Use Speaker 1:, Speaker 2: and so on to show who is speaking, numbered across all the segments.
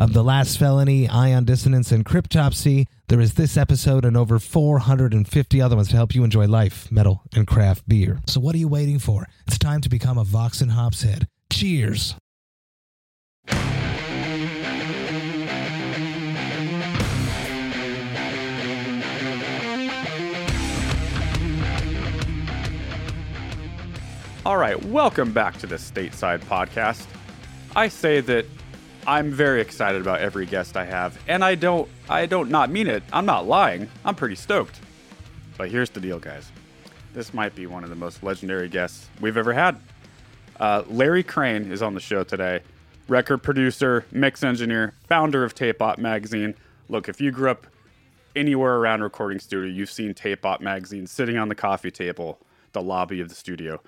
Speaker 1: of The Last Felony, Ion Dissonance, and Cryptopsy. There is this episode and over 450 other ones to help you enjoy life, metal, and craft beer. So what are you waiting for? It's time to become a Vox and Hops head. Cheers!
Speaker 2: All right, welcome back to the Stateside Podcast. I say that I'm very excited about every guest I have, and I don't I don't not mean it. I'm not lying. I'm pretty stoked. But here's the deal, guys. This might be one of the most legendary guests we've ever had. Uh, Larry Crane is on the show today. Record producer, mix engineer, founder of Tape Op Magazine. Look, if you grew up anywhere around recording studio, you've seen Tape Op Magazine sitting on the coffee table, the lobby of the studio.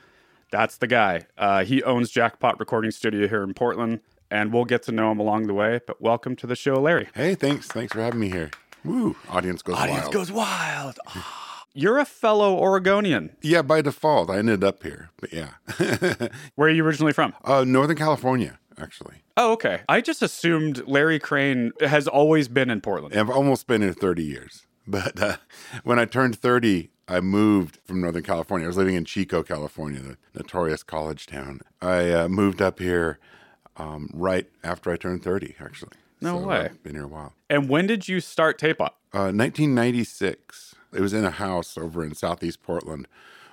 Speaker 2: That's the guy. Uh, he owns Jackpot Recording Studio here in Portland, and we'll get to know him along the way. But welcome to the show, Larry.
Speaker 3: Hey, thanks. Thanks for having me here. Woo! Audience goes wild.
Speaker 2: Audience
Speaker 3: wild.
Speaker 2: goes wild. You're a fellow Oregonian.
Speaker 3: yeah, by default, I ended up here, but yeah,
Speaker 2: Where are you originally from?
Speaker 3: uh, Northern California, actually.
Speaker 2: Oh, okay. I just assumed Larry Crane has always been in Portland.
Speaker 3: I've almost been here 30 years, but uh, when I turned 30, I moved from Northern California. I was living in Chico, California, the notorious college town. I uh, moved up here um, right after I turned 30, actually.
Speaker 2: No
Speaker 3: So
Speaker 2: way.
Speaker 3: I've been here a while.
Speaker 2: And when did you start Tape Op?
Speaker 3: Uh, 1996. It was in a house over in Southeast Portland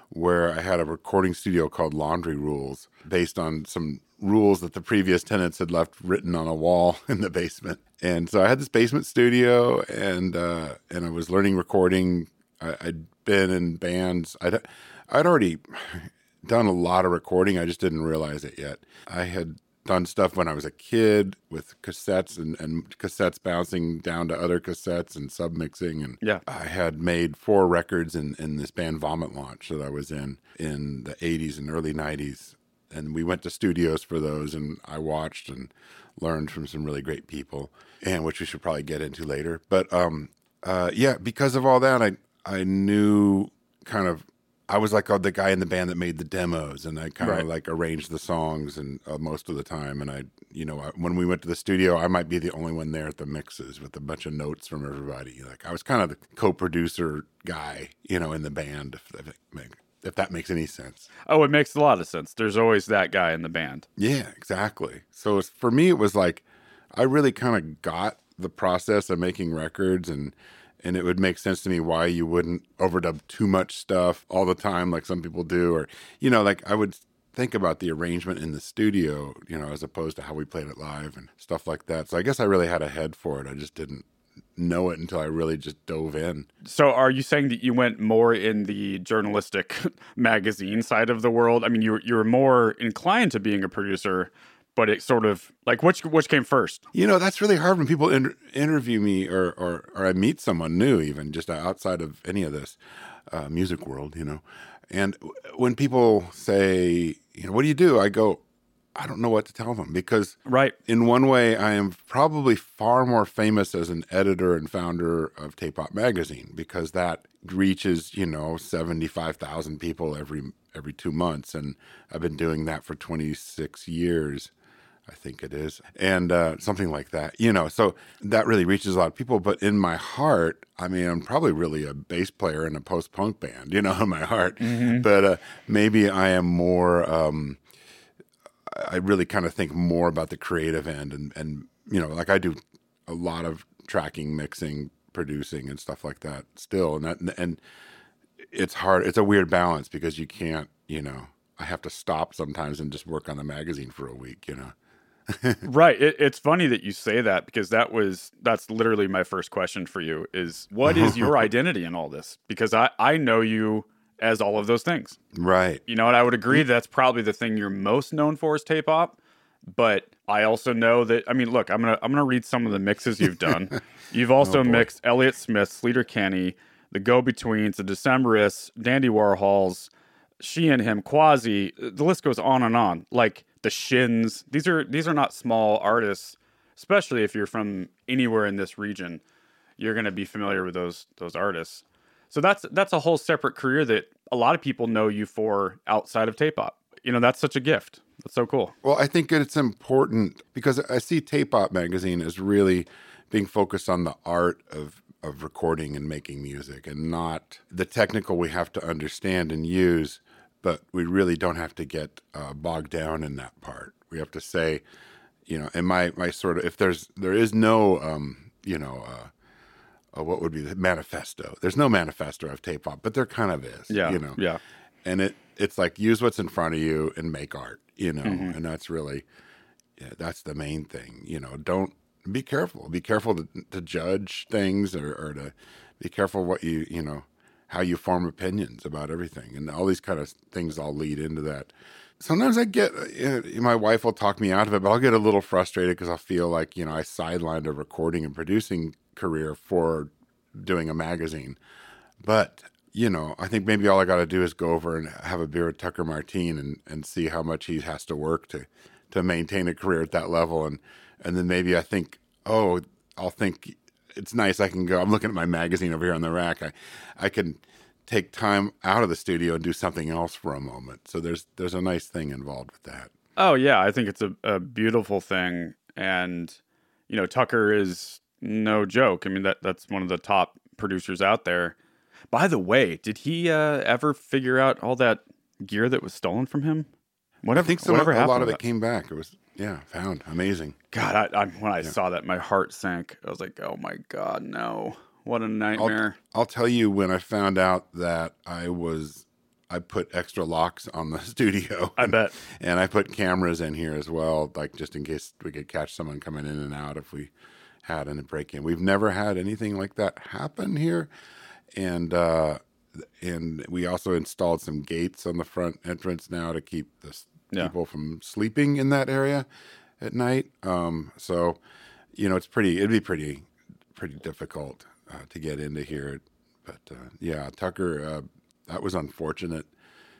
Speaker 3: where I had a recording studio called Laundry Rules based on some rules that the previous tenants had left written on a wall in the basement. And so I had this basement studio and uh, and I was learning recording. I, I'd been in bands. I'd I'd already done a lot of recording. I just didn't realize it yet. I had done stuff when I was a kid with cassettes and, and cassettes bouncing down to other cassettes and submixing. And
Speaker 2: Yeah.
Speaker 3: I had made four records in, in this band Vomit Launch that I was in in the 80s and early 90s. And we went to studios for those, and I watched and learned from some really great people, and which we should probably get into later. But um, uh, yeah, because of all that, I I knew kind of I was like uh, the guy in the band that made the demos, and I kind of
Speaker 2: Right.
Speaker 3: like arranged the songs and uh, most of the time. And I, you know, I, when we went to the studio, I might be the only one there at the mixes with a bunch of notes from everybody. Like I was kind of the co-producer guy, you know, in the band. If that, make- if that makes any sense.
Speaker 2: Oh, it makes a lot of sense. There's always that guy in the band.
Speaker 3: Yeah, exactly. So for me, it was like I really kind of got the process of making records, and and it would make sense to me why you wouldn't overdub too much stuff all the time, like some people do, or you know, like I would think about the arrangement in the studio, you know, as opposed to how we played it live and stuff like that. So I guess I really had a head for it. I just didn't know it until I really just dove in.
Speaker 2: So, are you saying that you went more in the journalistic magazine side of the world? I mean, you you were more inclined to being a producer, but it sort of like which which came first?
Speaker 3: You know, that's really hard when people inter- interview me or, or, or I meet someone new, even just outside of any of this uh, music world, you know. And when people say, you know, what do you do? I go, I don't know what to tell them because,
Speaker 2: Right.
Speaker 3: in one way, I am probably far more famous as an editor and founder of Tape Op Magazine because that reaches, you know, 75,000 people every every two months. And I've been doing that for 26 years. I think it is, and uh, something like that. You know, so that really reaches a lot of people. But in my heart, I mean, I'm probably really a bass player in a post punk band. You know, in my heart. But uh, maybe I am more. Um, I really kind of think more about the creative end, and and you know, like I do a lot of tracking, mixing, producing, and stuff like that still, and that and it's hard. It's a weird balance because you can't, you know. I have to stop sometimes and just work on the magazine for a week, you know.
Speaker 2: Right. It, it's funny that you say that because that was that's literally my first question for you is what is your identity in all this? Because I I know you as all of those things.
Speaker 3: Right.
Speaker 2: You know, and I would agree that's probably the thing you're most known for is tape op. But I also know that I mean, look, I'm gonna I'm gonna read some of the mixes you've done. You've also
Speaker 3: Oh,
Speaker 2: mixed Elliott Smith, Sleater Kinney, the Go Betweens, the Decemberists, Dandy Warhols, She and Him, Quasi. The list goes on and on. Like the Shins. These are these are not small artists, especially if you're from anywhere in this region. You're gonna be familiar with those those artists. So that's that's a whole separate career that a lot of people know you for outside of tape op. You know, that's such a gift. That's so cool.
Speaker 3: Well, I think it's important because I see Tape Op magazine as really being focused on the art of of recording and making music and not the technical we have to understand and use, but we really don't have to get uh, bogged down in that part. We have to say, you know, and my my sort of if there's there is no um, you know, uh, uh, what would be the manifesto? There's no manifesto of Tape Op, but there kind of is.
Speaker 2: Yeah.
Speaker 3: you know,
Speaker 2: Yeah.
Speaker 3: and it it's like use what's in front of you and make art you know
Speaker 2: Mm-hmm.
Speaker 3: and that's really yeah, that's the main thing you know don't be careful be careful to, to judge things or, or to be careful what you you know how you form opinions about everything and all these kind of things all lead into that. Sometimes i get uh, my wife will talk me out of it but i'll get a little frustrated because i feel like you know i sidelined a recording and producing career for doing a magazine. But you know, I think maybe all I got to do is go over and have a beer with Tucker Martine and, and see how much he has to work to to maintain a career at that level, and and then maybe I think, oh, I'll think it's nice. I can go. I'm looking at my magazine over here on the rack. I I can take time out of the studio and do something else for a moment. So there's there's a nice thing involved with that.
Speaker 2: Oh yeah, I think it's a, a beautiful thing, and you know Tucker is no joke. I mean that that's one of the top producers out there. By the way, did he uh, ever figure out all that gear that was stolen from him? Whatever,
Speaker 3: I think some,
Speaker 2: whatever
Speaker 3: a
Speaker 2: happened
Speaker 3: lot of it came back. It was yeah, found amazing.
Speaker 2: God, I, I, when I saw that, my heart sank. I was like, "Oh my God, no! What a
Speaker 3: I'll,
Speaker 2: nightmare!"
Speaker 3: I'll tell you when I found out that I was I put extra locks on the studio.
Speaker 2: I bet.
Speaker 3: And I put cameras in here as well, like just in case we could catch someone coming in and out if we had a break in. We've never had anything like that happen here. And uh and we also installed some gates on the front entrance now to keep the s-
Speaker 2: Yeah.
Speaker 3: people from sleeping in that area at night. Um so you know, it's pretty it'd be pretty pretty difficult uh, to get into here. But uh, yeah, Tucker uh, that was unfortunate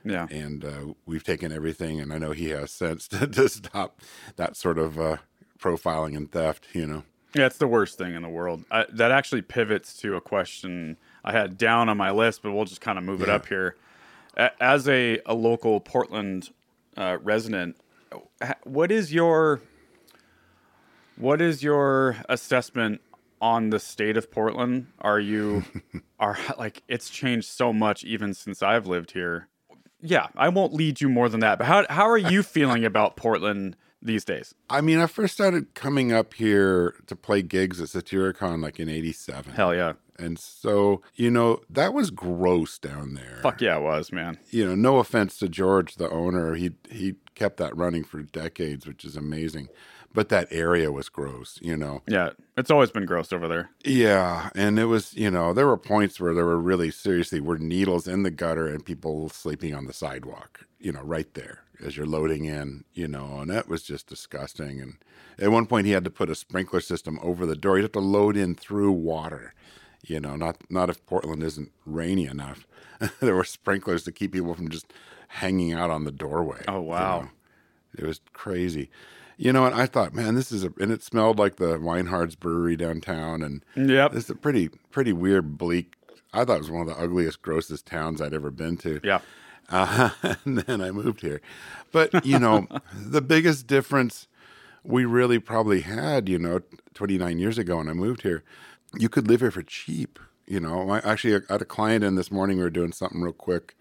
Speaker 2: Yeah,
Speaker 3: and uh, we've taken everything and i know he has sense to, to stop that sort of uh, profiling and theft you know
Speaker 2: yeah, it's the worst thing in the world. I, that actually pivots to a question I had down on my list, but we'll just kind of move it up here. As a, a local Portland uh, resident, what is your what is your assessment on the state of Portland? Are you are like it's changed so much even since I've lived here. Yeah, I won't lead you more than that. But how how are you feeling about Portland these days?
Speaker 3: i mean i first started coming up here to play gigs at satyricon like in 87
Speaker 2: Hell yeah.
Speaker 3: and so you know that was gross down there
Speaker 2: Fuck yeah, it was, man.
Speaker 3: you know no offense to george the owner he he kept that running for decades which is amazing but that area was gross you know
Speaker 2: Yeah, it's always been gross over there.
Speaker 3: Yeah, and it was, you know, there were points where there were really seriously were needles in the gutter and people sleeping on the sidewalk, you know, right there as you're loading in, you know, and that was just disgusting. And at one point he had to put a sprinkler system over the door. You'd have to load in through water, you know, not not if Portland isn't rainy enough. there were sprinklers to keep people from just hanging out on the doorway.
Speaker 2: Oh,
Speaker 3: you
Speaker 2: wow.
Speaker 3: know. It was crazy. You know, and I thought, man, this is a, and it smelled like the Weinhard's Brewery downtown, and
Speaker 2: Yep.
Speaker 3: it's a pretty, pretty weird, bleak. I thought it was one of the ugliest, grossest towns I'd ever been to.
Speaker 2: Yeah.
Speaker 3: Uh, and then I moved here. But, you know, the biggest difference we really probably had, you know, 29 years ago when I moved here, you could live here for cheap. You know, I actually I had a client in this morning. We were doing something real quick.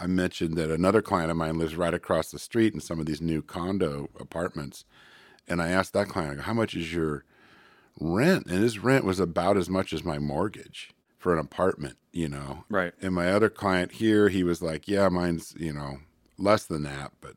Speaker 3: I mentioned that another client of mine lives right across the street in some of these new condo apartments. And I asked that client, how much is your rent? And his rent was about as much as my mortgage for an apartment, you know.
Speaker 2: Right.
Speaker 3: And my other client here, he was like, yeah, mine's, you know, less than that, but,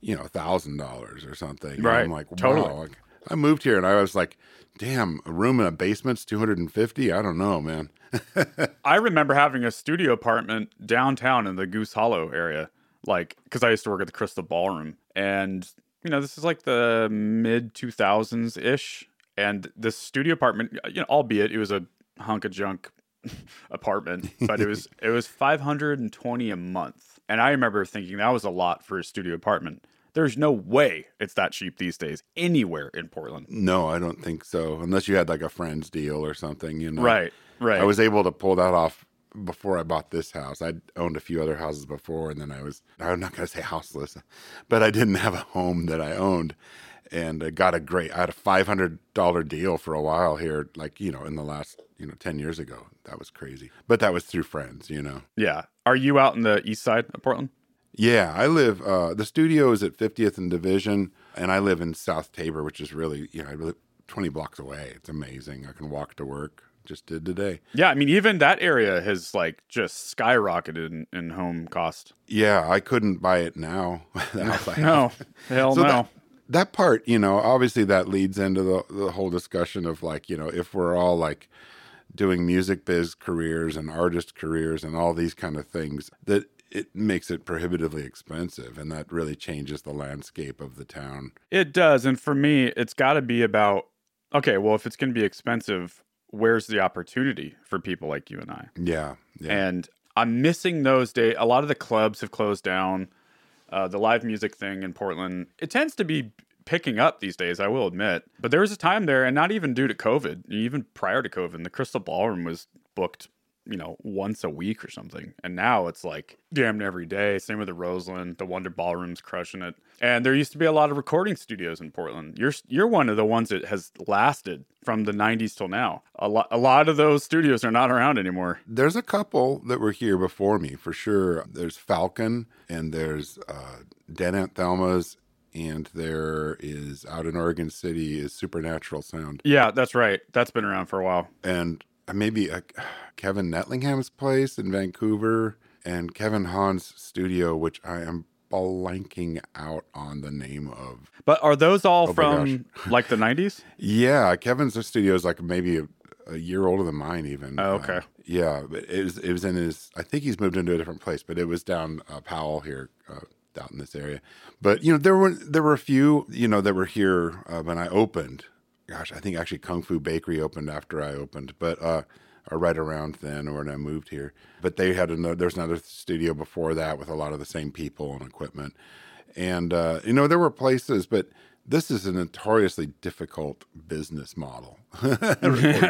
Speaker 3: you know, a thousand dollars or something. And
Speaker 2: Right.
Speaker 3: I'm like, wow.
Speaker 2: Totally.
Speaker 3: Like, I moved here and I was like, damn, a room in a basement's 250? I don't know, man.
Speaker 2: I remember having a studio apartment downtown in the Goose Hollow area, like because I used to work at the Crystal Ballroom, and you know, this is like the mid 2000s ish. And this studio apartment, you know, albeit it was a hunk of junk apartment, but it was it was 520 a month. And I remember thinking that was a lot for a studio apartment. There's no way it's that cheap these days anywhere in Portland.
Speaker 3: No, I don't think so. Unless you had like a friend's deal or something, you know.
Speaker 2: Right, right.
Speaker 3: I was able to pull that off before I bought this house. I'd owned a few other houses before, and then I was, I'm not going to say houseless, but I didn't have a home that I owned. And I got a great, I had a $500 deal for a while here, like, you know, in the last, you know, 10 years ago. That was crazy. But that was through friends, you know.
Speaker 2: yeah. Are you out in the east side of Portland?
Speaker 3: Yeah, I live, uh, the studio is at 50th and Division, and I live in South Tabor, which is really, you know, I live 20 blocks away. It's amazing. I can walk to work. Just did today.
Speaker 2: Yeah, I mean, even that area has like just skyrocketed in, in home cost.
Speaker 3: Yeah, I couldn't buy it now. The house I have.
Speaker 2: No, hell
Speaker 3: So
Speaker 2: no.
Speaker 3: that, that part, you know, obviously that leads into the, the whole discussion of like, you know, if we're all like doing music biz careers and artist careers and all these kind of things, that it makes it prohibitively expensive. And that really changes the landscape of the town.
Speaker 2: It does. And for me, it's got to be about okay, well, if it's going to be expensive, where's the opportunity for people like you and I?
Speaker 3: Yeah. Yeah.
Speaker 2: And I'm missing those days. A lot of the clubs have closed down. Uh, the live music thing in Portland, it tends to be picking up these days, I will admit. But there was a time there, and not even due to COVID, even prior to COVID, the Crystal Ballroom was booked, you know, once a week or something. And now it's like damn every day. Same with the Roseland, the Wonder Ballroom's crushing it. And there used to be a lot of recording studios in Portland. You're you're one of the ones that has lasted from the 90s till now. A lot a lot of those studios are not around anymore.
Speaker 3: There's a couple that were here before me for sure. There's Falcon and there's uh, Dead Aunt Thelma's and there is out in Oregon City is Supernatural Sound
Speaker 2: Yeah, that's right. That's been around for a while.
Speaker 3: and maybe a, Kevin Nettleingham's place in Vancouver and Kevin Hahn's studio, which I am blanking out on the name of.
Speaker 2: But are those all
Speaker 3: Oh
Speaker 2: from like the 90s?
Speaker 3: Yeah, Kevin's studio is like maybe a, a year older than mine, even.
Speaker 2: Oh, okay.
Speaker 3: Uh, yeah, but it was it was in his. I think he's moved into a different place, but it was down uh, Powell here, uh, out in this area. But you know, there were there were a few you know that were here uh, when I opened. Gosh, I think actually Kung Fu Bakery opened after I opened, but uh, or right around then, or when I moved here. But they had another. There's another studio before that with a lot of the same people and equipment, and uh, you know there were places, but this is a notoriously difficult business model.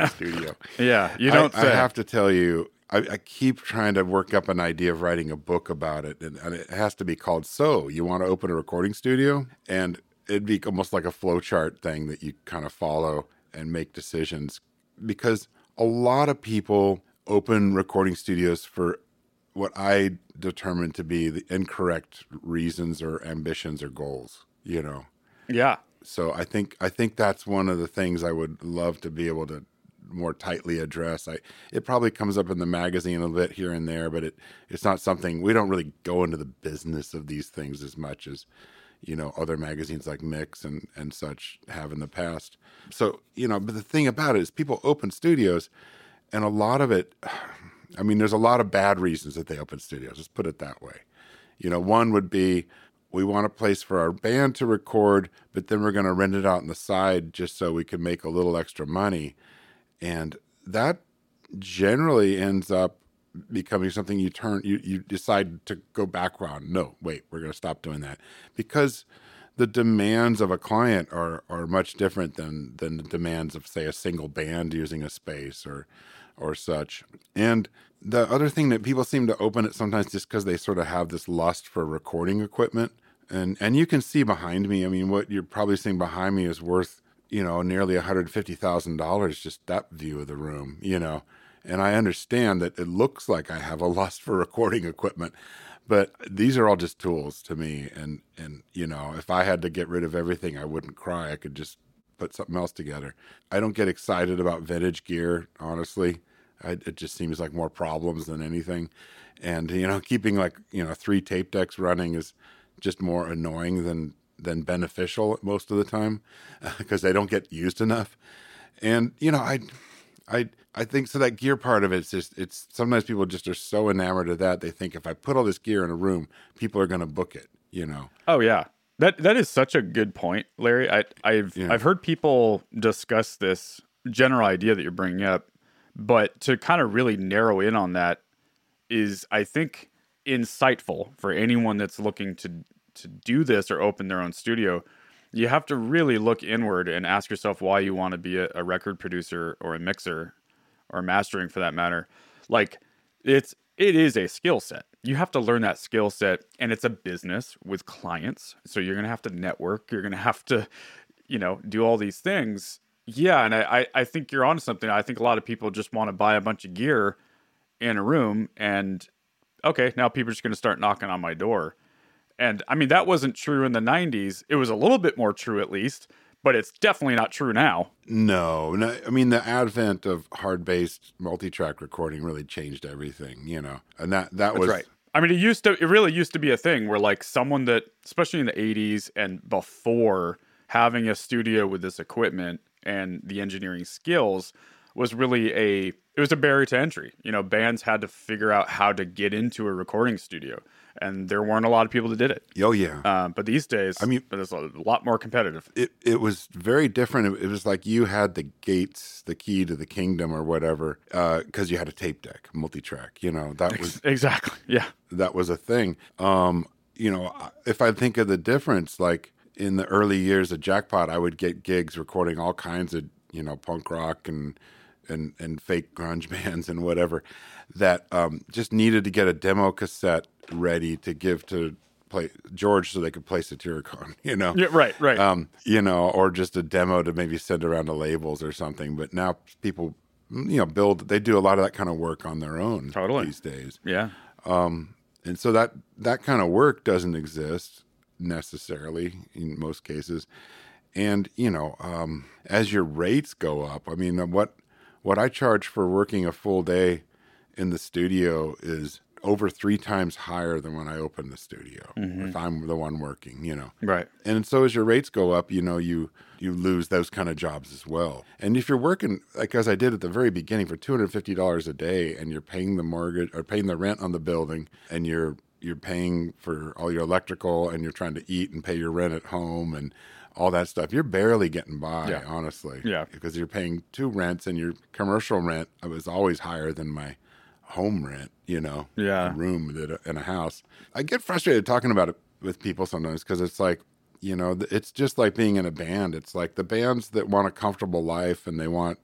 Speaker 3: studio.
Speaker 2: Yeah, you don't
Speaker 3: I. I have to tell you, I, I keep trying to work up an idea of writing a book about it, and, and it has to be called "So You Want to Open a Recording Studio?" and it'd be almost like a flowchart thing that you kind of follow and make decisions because a lot of people open recording studios for what I determined to be the incorrect reasons or ambitions or goals. You know,
Speaker 2: yeah.
Speaker 3: so I think I think that's one of the things I would love to be able to more tightly address. I it probably comes up in the magazine a bit here and there, but it it's not something we don't really go into the business of these things as much as you know other magazines like Mix and and such have in the past. So you know, but the thing about it is people open studios, and a lot of it. I mean, there's a lot of bad reasons that they open studios. Let's put it that way. You know, one would be we want a place for our band to record, but then we're going to rent it out on the side just so we can make a little extra money. And that generally ends up becoming something you turn you, you decide to go back on. No, wait, we're going to stop doing that because the demands of a client are are much different than than the demands of say a single band using a space or or such. And the other thing that people seem to open it sometimes just because they sort of have this lust for recording equipment. And and you can see behind me. I mean, what you're probably seeing behind me is worth you know nearly one hundred fifty thousand dollars just that view of the room. You know, and I understand that it looks like I have a lust for recording equipment, but these are all just tools to me. And and you know, if I had to get rid of everything, I wouldn't cry. I could just put something else together. I don't get excited about vintage gear, honestly. I, it just seems like more problems than anything. And you know, keeping like you know three tape decks running is just more annoying than than beneficial most of the time because they don't get used enough. And you know, I I I think so that gear part of it's just it's sometimes people just are so enamored of that they think if I put all this gear in a room, people are going to book it. You know.
Speaker 2: Oh yeah. That that is such a good point, Larry. I, I've
Speaker 3: Yeah.
Speaker 2: I've heard people discuss this general idea that you're bringing up, but to kind of really narrow in on that is, I think, insightful for anyone that's looking to to do this or open their own studio. You have to really look inward and ask yourself why you want to be a, a record producer or a mixer or mastering for that matter. Like it's it is a skill set. You have to learn that skill set and it's a business with clients. So you're gonna have to network, you're gonna have to, you know, do all these things. Yeah, and I, I, think you're onto something. I think a lot of people just want to buy a bunch of gear in a room and okay, now people are just gonna start knocking on my door. And I mean that wasn't true in the nineties. It was a little bit more true at least, but it's definitely not true now.
Speaker 3: No, no, I mean the advent of hard-based multi-track recording really changed everything, you know, and that that was
Speaker 2: right. I mean, it used to. It really used to be a thing where, like, someone that, especially in the '80s and before, having a studio with this equipment and the engineering skills was really a. It was a barrier to entry. You know, bands had to figure out how to get into a recording studio, and there weren't a lot of people that did it.
Speaker 3: Oh yeah,
Speaker 2: Um, but these days, I
Speaker 3: mean-
Speaker 2: it's a lot more competitive.
Speaker 3: it it was very different. It, was like you had the gates, the key to the kingdom, or whatever, because you had a tape deck, multi-track. You know that was
Speaker 2: Exactly. Yeah.
Speaker 3: that was a thing. Um, you know, if I think of the difference, like in the early years of Jackpot, I would get gigs recording all kinds of you know punk rock and and and fake grunge bands and whatever that um, just needed to get a demo cassette ready to give to play George so they could play Satyricon. You know,
Speaker 2: Yeah. Right. Right.
Speaker 3: um, you know, or just a demo to maybe send around to labels or something. But now people, you know, build. They do a lot of that kind of work on their own
Speaker 2: Totally.
Speaker 3: these days
Speaker 2: yeah.
Speaker 3: and so that that kind of work doesn't exist necessarily in most cases and you know um, as your rates go up i mean what what i charge for working a full day in the studio is over three times higher than when i open the studio mm-hmm. if i'm the one working you know
Speaker 2: Right.
Speaker 3: and so as your rates go up, you know, you you lose those kind of jobs as well. And if you're working like as I did at the very beginning for two hundred fifty dollars a day, and you're paying the mortgage or paying the rent on the building, and you're you're paying for all your electrical, and you're trying to eat and pay your rent at home, and all that stuff, you're barely getting by,
Speaker 2: Yeah.
Speaker 3: honestly.
Speaker 2: Yeah.
Speaker 3: because you're paying two rents, and your commercial rent was always higher than my home rent. You know,
Speaker 2: Yeah.
Speaker 3: a room that in a house. I get frustrated talking about it with people sometimes because it's like, you know, it's just like being in a band. It's like the bands that want a comfortable life and they want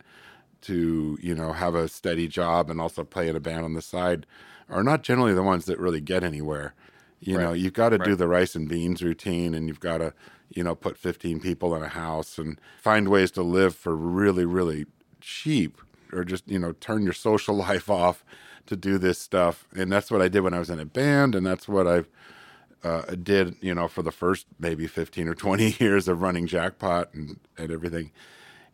Speaker 3: to, you know, have a steady job and also play in a band on the side are not generally the ones that really get anywhere. You know, you've got to do the rice and beans routine and you've got to, you know, put 15 people in a house and find ways to live for really, really cheap or just, you know, turn your social life off to do this stuff. And that's what I did when I was in a band. And that's what I've, uh, did, you know, for the first maybe 15 or 20 years of running Jackpot and, and everything,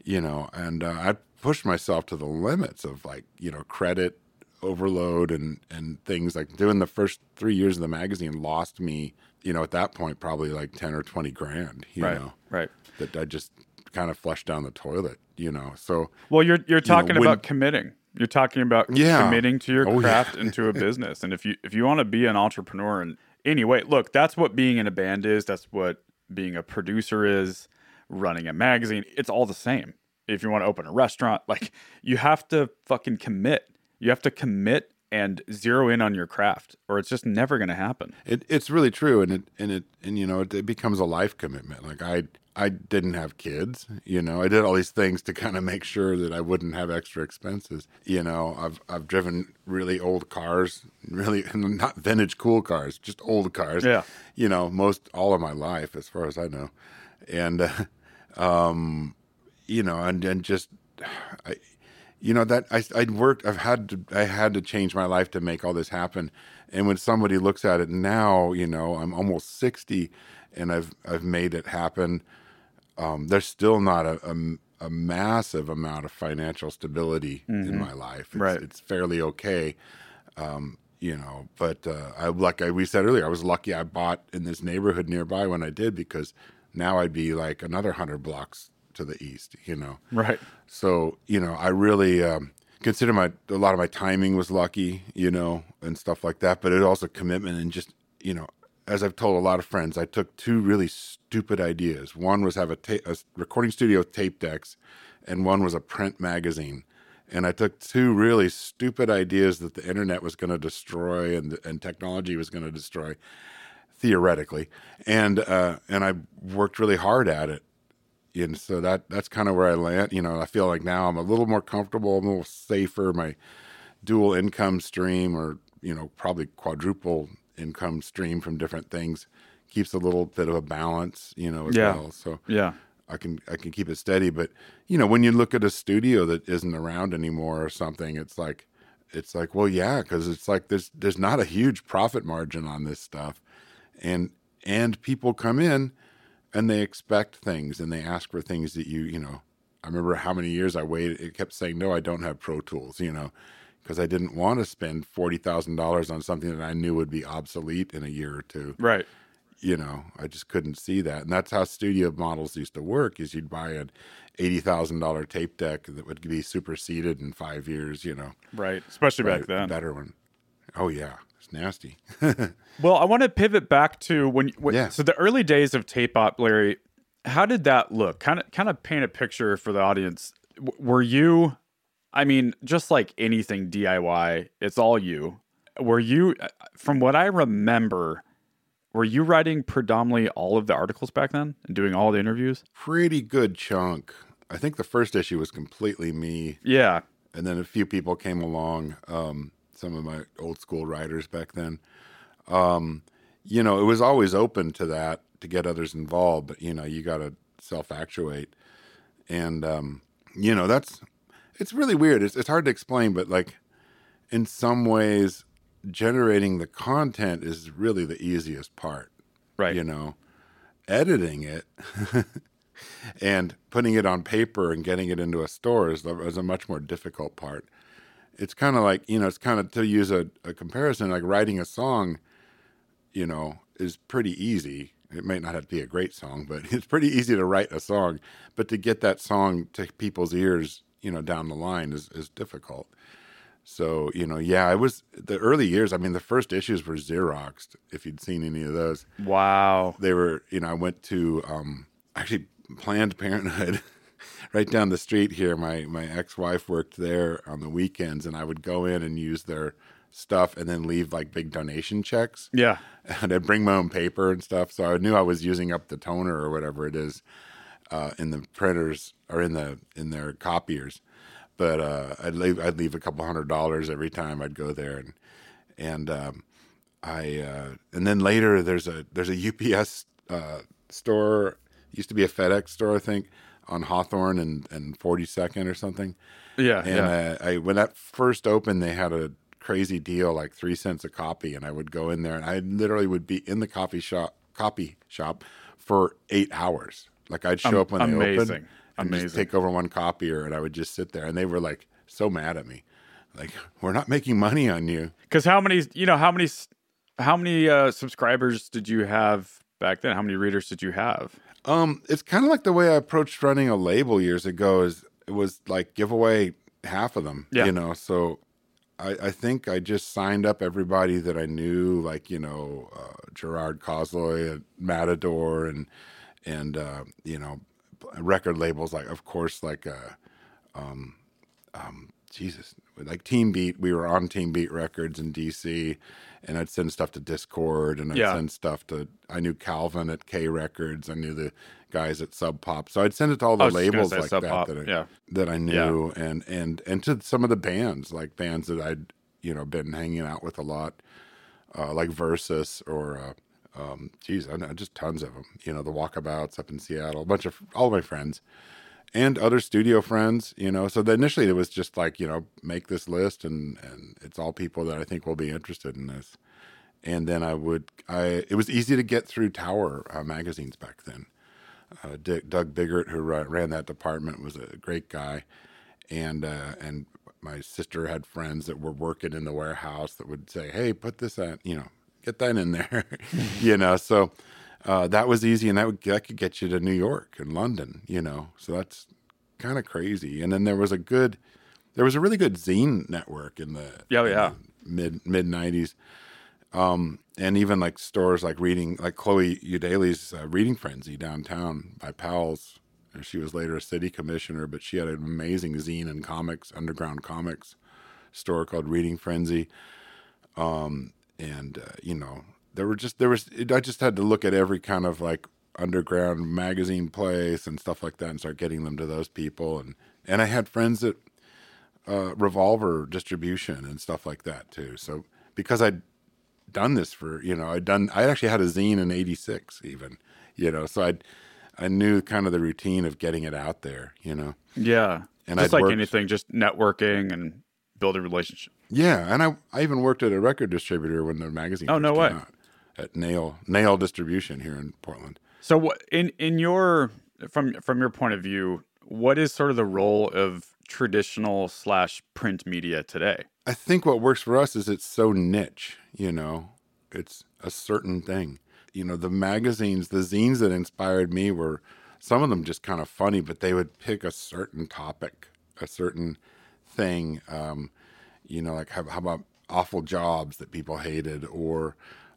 Speaker 3: you know, and uh, I pushed myself to the limits of like, you know, credit overload and, and things like doing the first three years of the magazine lost me, you know, at that point, probably like 10 or 20 grand, you
Speaker 2: Right.
Speaker 3: know,
Speaker 2: Right.
Speaker 3: that I just kind of flushed down the toilet, you know, so
Speaker 2: Well, you're you're talking
Speaker 3: when-
Speaker 2: about committing. You're talking about
Speaker 3: Yeah.
Speaker 2: committing to your
Speaker 3: Oh,
Speaker 2: craft and to a business. And if you if you want to be an entrepreneur and anyway, look, that's what being in a band is. That's what being a producer is. Running a magazine, it's all the same. If you want to open a restaurant, like you have to fucking commit. You have to commit and zero in on your craft, or it's just never going to happen.
Speaker 3: It, it's really true, and it and it and you know it, it becomes a life commitment. Like I I didn't have kids, you know. I did all these things to kind of make sure that I wouldn't have extra expenses. You know, I've I've driven really old cars, really not vintage cool cars, just old cars.
Speaker 2: Yeah.
Speaker 3: You know, most all of my life, as far as I know, and uh, um, you know, and and just I, you know that I I'd worked I've had to I had to change my life to make all this happen. And when somebody looks at it now, you know, I'm almost 60 and I've I've made it happen. Um, there's still not a, a, a massive amount of financial stability in my life. It's,
Speaker 2: Right.
Speaker 3: it's fairly okay. Um, you know, but uh, I like I, we said earlier, I was lucky I bought in this neighborhood nearby when I did because now I'd be like another hundred blocks to the east. You know,
Speaker 2: Right.
Speaker 3: So you know, I really um, consider my a lot of my timing was lucky, you know, and stuff like that. But it also commitment and just you know, as I've told a lot of friends, I took two really stupid ideas. One was have a, ta- a recording studio with tape decks, and one was a print magazine. And I took two really stupid ideas that the internet was going to destroy and and technology was going to destroy, theoretically, and uh, and I worked really hard at it. And so that that's kind of where I land. You know, I feel like now I'm a little more comfortable, I'm a little safer. My dual income stream, or you know, probably quadruple income stream from different things, keeps a little bit of a balance. You know, as
Speaker 2: Yeah.
Speaker 3: well. So
Speaker 2: Yeah.
Speaker 3: I can I can keep it steady. But you know, when you look at a studio that isn't around anymore or something, it's like it's like well, yeah, because it's like there's there's not a huge profit margin on this stuff, and and people come in and they expect things and they ask for things that you you know. I remember how many years I waited. It kept saying no, I don't have Pro Tools. You know. Because I didn't want to spend forty thousand dollars on something that I knew would be obsolete in a year or two
Speaker 2: Right.
Speaker 3: you know i just couldn't see that and that's how studio models used to work is you'd buy an $80000 tape deck that would be superseded in five years you know
Speaker 2: Right. Especially back then.
Speaker 3: better one. Oh yeah it's nasty
Speaker 2: Well, I want to pivot back to when, when
Speaker 3: Yeah.
Speaker 2: so the early days of tape op, Larry. How did that look? Kind of, kind of paint a picture for the audience. W- were you, I mean, just like anything DIY, it's all you. Were you, uh, from what I remember, were you writing predominantly all of the articles back then and doing all the interviews?
Speaker 3: pretty good chunk i think the first issue was completely me
Speaker 2: Yeah,
Speaker 3: and then a few people came along um, some of my old school writers back then. Um, you know it was always open to that to get others involved but you know you got to self-actuate. And um, you know that's it's really weird. It's, it's hard to explain but like in some ways generating the content is really the easiest part
Speaker 2: right.
Speaker 3: you know? Editing it and putting it on paper and getting it into a store is, is a much more difficult part it's kind of like you know it's kind of to use a, a comparison like writing a song you know is pretty easy. It might not have to be a great song but it's pretty easy to write a song. But to get that song to people's ears you know down the line is, is difficult. So you know yeah it was the early years i mean the first issues were xeroxed if you'd seen any of those.
Speaker 2: Wow.
Speaker 3: they were you know i went to um actually planned parenthood right down the street here my my ex-wife worked there on the weekends and i would go in and use their stuff and then leave like big donation checks.
Speaker 2: Yeah.
Speaker 3: and i'd bring my own paper and stuff so i knew i was using up the toner or whatever it is uh, in the printers or in the in their copiers. But uh, I'd leave I'd leave a couple hundred dollars every time I'd go there and and um, I uh, and then later there's a there's a UPS uh, store. Used to be a FedEx store I think on Hawthorne and and 42nd or something
Speaker 2: Yeah.
Speaker 3: and
Speaker 2: yeah.
Speaker 3: uh, I when that first opened they had a crazy deal like three cents a copy and I would go in there and I literally would be in the coffee shop copy shop for eight hours like I'd show
Speaker 2: Am-
Speaker 3: up when they
Speaker 2: amazing.
Speaker 3: opened and
Speaker 2: Amazing.
Speaker 3: just take over one copier and I would just sit there and they were like so mad at me like we're not making money on you
Speaker 2: Because how many, you know, how many, how many uh, subscribers did you have back then? How many readers did you have?
Speaker 3: Um, it's kind of like the way I approached running a label years ago. Is it was like give away half of them,
Speaker 2: Yeah.
Speaker 3: you know. So I, I think I just signed up everybody that I knew, like you know uh, Gerard Cosloy at Matador, and and uh, you know record labels like, of course, like uh, um, um, Jesus, like Teenbeat. We were on Teenbeat Records in DC, and I'd send stuff to Dischord, and I'd
Speaker 2: Yeah.
Speaker 3: send stuff to. I knew Calvin at K Records. I knew the guys at Sub Pop, so I'd send it to all the
Speaker 2: was just gonna
Speaker 3: labels like
Speaker 2: Sub
Speaker 3: that
Speaker 2: Pop,
Speaker 3: that I,
Speaker 2: yeah.
Speaker 3: that I knew, and and and to some of the bands, like bands that I'd you know been hanging out with a lot, uh, like Versus or. Uh, um, geez, I know just tons of them. You know, the Walkabouts up in Seattle, a bunch of all of my friends and other studio friends, you know. So initially it was just like, you know, make this list and and it's all people that I think will be interested in this. And then I would I it was easy to get through Tower uh, magazines back then. Uh, Doug Biggert, who ra- ran that department, was a great guy, and uh, and my sister had friends that were working in the warehouse that would say, "Hey, put this at you know, get that in there," you know. So uh, that was easy, and that would that could get you to New York and London, you know. So that's kind of crazy. And then there was a good, there was a really good zine network in the
Speaker 2: Yeah, yeah.
Speaker 3: mid mid nineties. Um, and even like stores like reading, like Chloe Eudaly's uh, Reading Frenzy downtown by Powell's. And She was later a city commissioner, but she had an amazing zine and comics, underground comics store called Reading Frenzy. Um, and uh, you know, there were just there was I just had to look at every kind of like underground magazine place and stuff like that and start getting them to those people and and I had friends at uh, Revolver distribution and stuff like that too. So because I'd done this for you know I'd done I actually had a zine in '86 even you know so I I knew kind of the routine of getting it out there you know
Speaker 2: Yeah.
Speaker 3: And
Speaker 2: just
Speaker 3: I'd
Speaker 2: like
Speaker 3: worked-
Speaker 2: anything, just networking and building relationship.
Speaker 3: yeah and I I even worked at a record distributor when the magazine
Speaker 2: Oh, no way.
Speaker 3: out, at Nail Nail Distribution here in Portland.
Speaker 2: So what in in your from from your point of view, what is sort of the role of traditional slash print media today?
Speaker 3: I think what works for us is it's so niche, you know, it's a certain thing. You know, the magazines, the zines that inspired me were some of them just kind of funny, but they would pick a certain topic, a certain thing. Um, you know, like how, how about awful jobs that people hated, or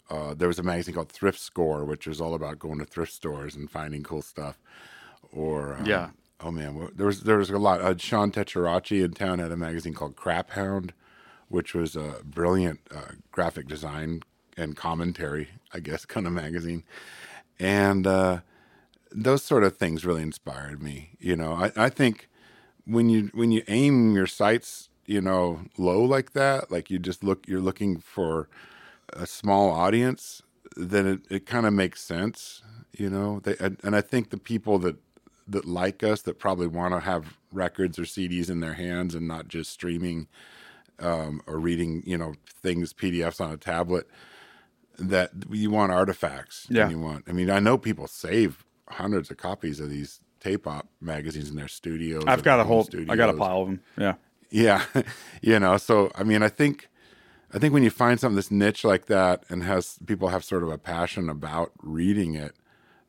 Speaker 3: uh, there was a magazine called Thrift Score, which was all about going to thrift stores and finding cool stuff. Or um,
Speaker 2: Yeah.
Speaker 3: oh man, there was there was a lot. Uh, Sean Tejaratchi in town had a magazine called Crap Hound, which was a brilliant uh, graphic design and commentary, I guess, kind of magazine. And uh, those sort of things really inspired me. You know, I, I think when you when you aim your sights, you know, low like that, like you just look, you're looking for a small audience, then it, it kind of makes sense. You know, they and, and I think the people that that like us that probably want to have records or CDs in their hands and not just streaming um, or reading, you know, things PDFs on a tablet. That you want artifacts. and
Speaker 2: Yeah.
Speaker 3: You want. I mean, I know people save hundreds of copies of these tape op magazines in their studios.
Speaker 2: I've got a whole I got a pile of them. Yeah.
Speaker 3: Yeah, you know. So I mean, I think, I think when you find something that's niche like that and has people have sort of a passion about reading it,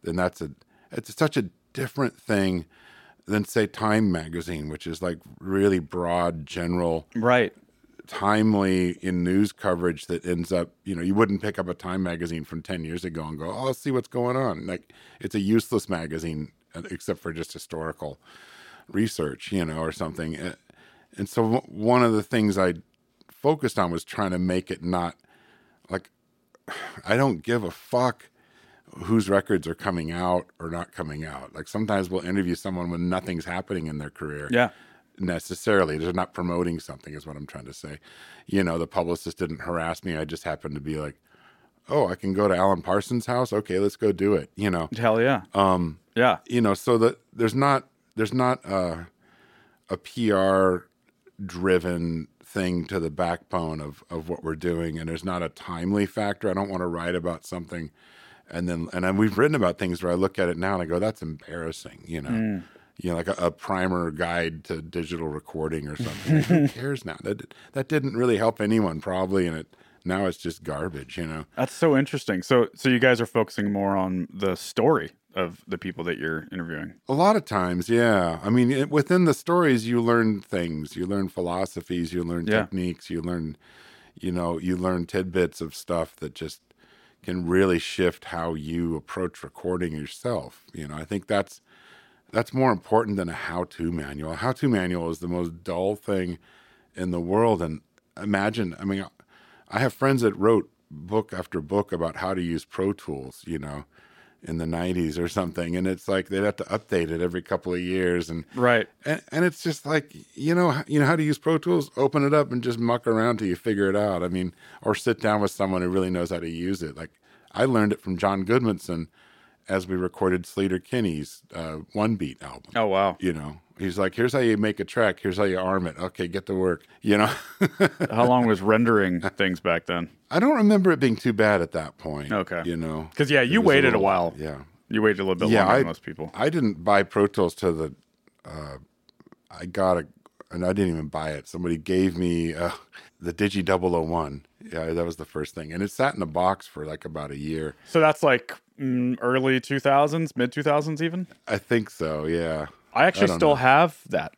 Speaker 3: then that's a it's such a different thing than say Time magazine, which is like really broad, general,
Speaker 2: Right.
Speaker 3: timely in news coverage that ends up, you know, you wouldn't pick up a Time magazine from 10 years ago and go, oh, let's see what's going on. Like, it's a useless magazine, uh, except for just historical research, you know, or something. Uh, And so, one of the things I focused on was trying to make it not like, I don't give a fuck whose records are coming out or not coming out. Like, sometimes we'll interview someone when nothing's happening in their career
Speaker 2: Yeah.
Speaker 3: necessarily. They're not promoting something, is what I'm trying to say. You know, the publicist didn't harass me. I just happened to be like, oh, I can go to Alan Parsons' house. Okay, let's go do it. You know,
Speaker 2: Hell yeah.
Speaker 3: um,
Speaker 2: Yeah.
Speaker 3: you know, so that there's not there's not a, a PR driven thing to the backbone of of what we're doing, and there's not a timely factor. I don't want to write about something. And then, and then we've written about things where I look at it now and I go, "That's embarrassing," you know, mm. you know, like a, a primer guide to digital recording or something. Like, who cares now? That that didn't really help anyone probably, and it now it's just garbage, you know.
Speaker 2: That's so interesting. So so you guys are focusing more on the story of the people that you're interviewing.
Speaker 3: A lot of times, yeah. I mean, it, within the stories, you learn things. You learn philosophies. You learn
Speaker 2: Yeah.
Speaker 3: techniques. You learn, you know, you learn tidbits of stuff that just can really shift how you approach recording yourself. You know, I think that's that's more important than a how-to manual. A how-to manual is the most dull thing in the world. And imagine, I mean, I have friends that wrote book after book about how to use Pro Tools. You know. In the '90s or something, and it's like they'd have to update it every couple of years, and
Speaker 2: Right.
Speaker 3: and, and it's just like you know you know how to use Pro Tools. Open it up and just muck around till you figure it out. I mean, or sit down with someone who really knows how to use it. Like I learned it from John Goodmanson as we recorded Sleater Kinney's uh, One Beat album.
Speaker 2: Oh wow.
Speaker 3: You know, he's like, "Here's how you make a track. Here's how you arm it. Okay, get to work." You know,
Speaker 2: How long was rendering things back then?
Speaker 3: I don't remember it being too bad at that point.
Speaker 2: Okay.
Speaker 3: you know,
Speaker 2: because yeah, you waited a
Speaker 3: little-
Speaker 2: while.
Speaker 3: Yeah,
Speaker 2: You waited a little bit
Speaker 3: Yeah,
Speaker 2: longer
Speaker 3: I-
Speaker 2: than most people.
Speaker 3: I didn't buy Pro Tools to the. Uh, I got a, and I didn't even buy it. Somebody gave me uh, the Digi 001. Yeah, that was the first thing, and it sat in a box for like about a year.
Speaker 2: So that's like mm, early 2000s, mid 2000s even.
Speaker 3: I think so. Yeah.
Speaker 2: I actually
Speaker 3: don't
Speaker 2: still
Speaker 3: know.
Speaker 2: have that.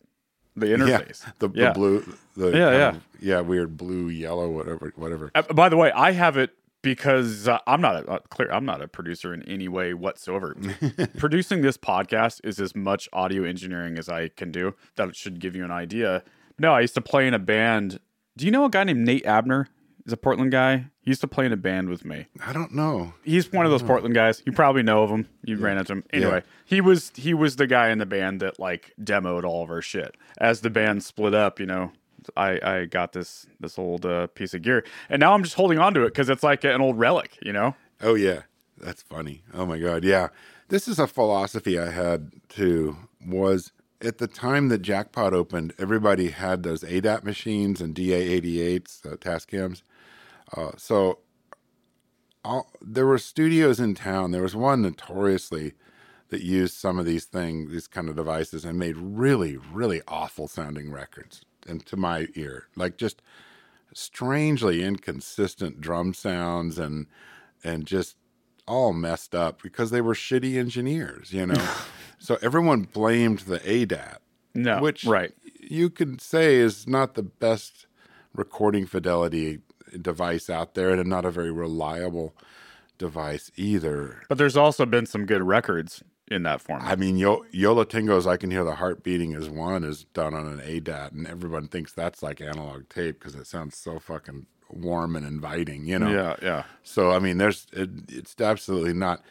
Speaker 2: The interface.
Speaker 3: Yeah. The,
Speaker 2: Yeah.
Speaker 3: the blue. The
Speaker 2: Yeah, yeah.
Speaker 3: yeah. Weird blue, yellow, whatever, whatever.
Speaker 2: Uh, by the way, I have it because uh, I'm not a, uh, clear. I'm not a producer in any way whatsoever. Producing this podcast is as much audio engineering as I can do. That should give you an idea. No, I used to play in a band. Do you know a guy named Nate Abner? He's a Portland guy. He used to play in a band with me.
Speaker 3: I don't know.
Speaker 2: He's one of those Portland guys. You probably know of him. You ran into him. Anyway,
Speaker 3: Yeah.
Speaker 2: he was he was the guy in the band that like demoed all of our shit. As the band split up, you know, I I got this this old uh, piece of gear, and now I'm just holding on to it because it's like an old relic, you know.
Speaker 3: Oh yeah, that's funny. Oh my god, yeah. This is a philosophy I had too. Was at the time that Jackpot opened, everybody had those ADAT machines and DA88s, uh, Tascams. Uh, so all, there were studios in town. There was one notoriously that used some of these things, these kind of devices, and made really, really awful sounding records. And to my ear, like just strangely inconsistent drum sounds and and just all messed up because they were shitty engineers, you know. so everyone blamed the ADAT,
Speaker 2: No,
Speaker 3: which
Speaker 2: right.
Speaker 3: you could say is not the best recording fidelity device out there and not a very reliable device either.
Speaker 2: But there's also been some good records in that format.
Speaker 3: I mean, Yo- Yola Tingo's "I Can Hear the Heart Beating" is one is done on an ADAT, and everyone thinks that's like analog tape because it sounds so fucking warm and inviting, you know.
Speaker 2: yeah, yeah.
Speaker 3: So I mean, there's it, it's absolutely not.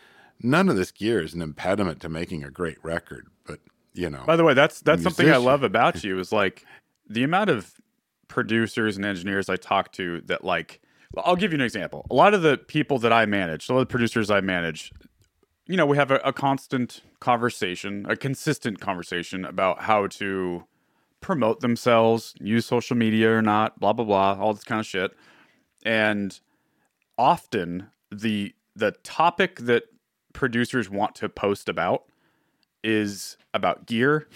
Speaker 3: None of this gear is an impediment to making a great record, but you know,
Speaker 2: By the way, that's that's something I love about you is like the amount of producers and engineers I talk to that like I'll give you an example. A lot of the people that I manage, a lot of the producers I manage, you know, we have a, a constant conversation, a consistent conversation about how to promote themselves, use social media or not, blah blah blah, all this kind of shit. And often the the topic that producers want to post about is about gear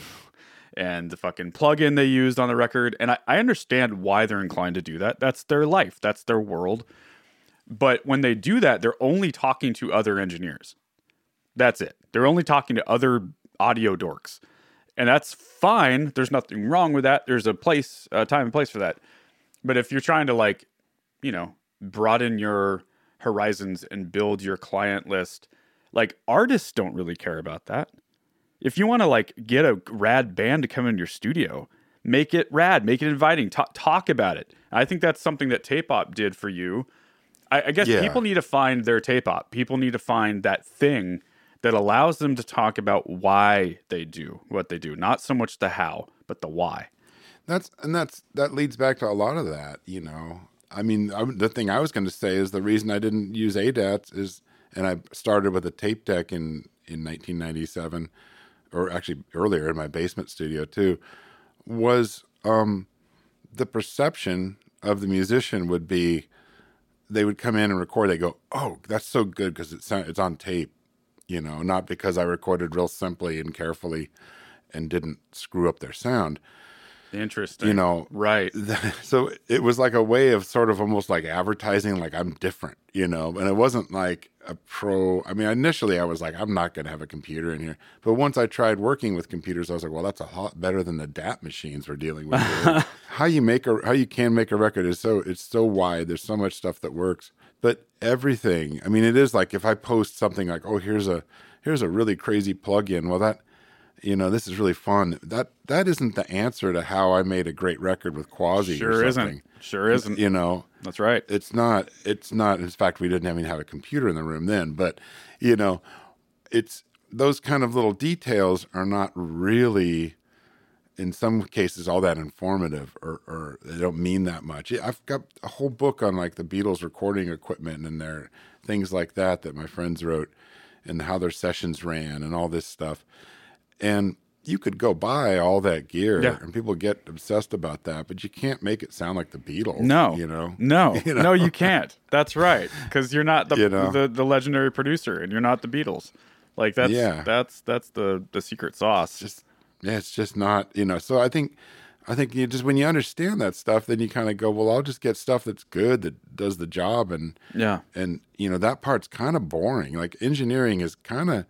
Speaker 2: and the fucking plug-in they used on the record. And I, I understand why they're inclined to do that. That's their life. That's their world. But when they do that, they're only talking to other engineers. That's it. They're only talking to other audio dorks. And that's fine. There's nothing wrong with that. There's a place, a time and place for that. But if you're trying to like, you know, broaden your horizons and build your client list, like artists don't really care about that. If you want to like get a rad band to come in your studio, make it rad, make it inviting, talk, talk about it. I think that's something that Tape Op did for you. I, I guess
Speaker 3: Yeah.
Speaker 2: people need to find their Tape Op. People need to find that thing that allows them to talk about why they do what they do, not so much the how, but the why.
Speaker 3: That's and that's that leads back to a lot of that. You know, I mean, I, the thing I was going to say is the reason I didn't use ADATs is, and I started with a tape deck in in 1997, or actually earlier in my basement studio too, was um, the perception of the musician would be they would come in and record. They go, "Oh, that's so good because it's it's on tape," you know, not because I recorded real simply and carefully and didn't screw up their sound
Speaker 2: Interesting.
Speaker 3: you know
Speaker 2: right.
Speaker 3: so it was like a way of sort of almost like advertising like i'm different you know and it wasn't like a pro i mean initially i was like i'm not going to have a computer in here but once i tried working with computers i was like well that's a lot better than the dat machines we're dealing with how you make a how you can make a record is so it's so wide there's so much stuff that works but everything i mean it is like if i post something like oh here's a here's a really crazy plug-in well that you know this is really fun that that isn't the answer to how i made a great record with quasi
Speaker 2: Sure isn't. Sure isn't.
Speaker 3: you know
Speaker 2: That's right.
Speaker 3: it's not it's not in fact we didn't even have a computer in the room then but you know it's those kind of little details are not really in some cases all that informative or, or they don't mean that much i've got a whole book on like the beatles recording equipment and their things like that that my friends wrote and how their sessions ran and all this stuff and you could go buy all that gear
Speaker 2: Yeah.
Speaker 3: and people get obsessed about that but you can't make it sound like the beatles
Speaker 2: No,
Speaker 3: you know
Speaker 2: no,
Speaker 3: You know?
Speaker 2: no, you can't. That's right, because you're not the,
Speaker 3: You know?
Speaker 2: the the legendary producer, and you're not the Beatles. Like that's
Speaker 3: Yeah.
Speaker 2: that's that's the the secret sauce.
Speaker 3: just yeah, it's just not you know. So I think I think you just when you understand that stuff, then you kind of go, well, I'll just get stuff that's good that does the job, and
Speaker 2: yeah,
Speaker 3: and you know that part's kind of boring. Like engineering is kind of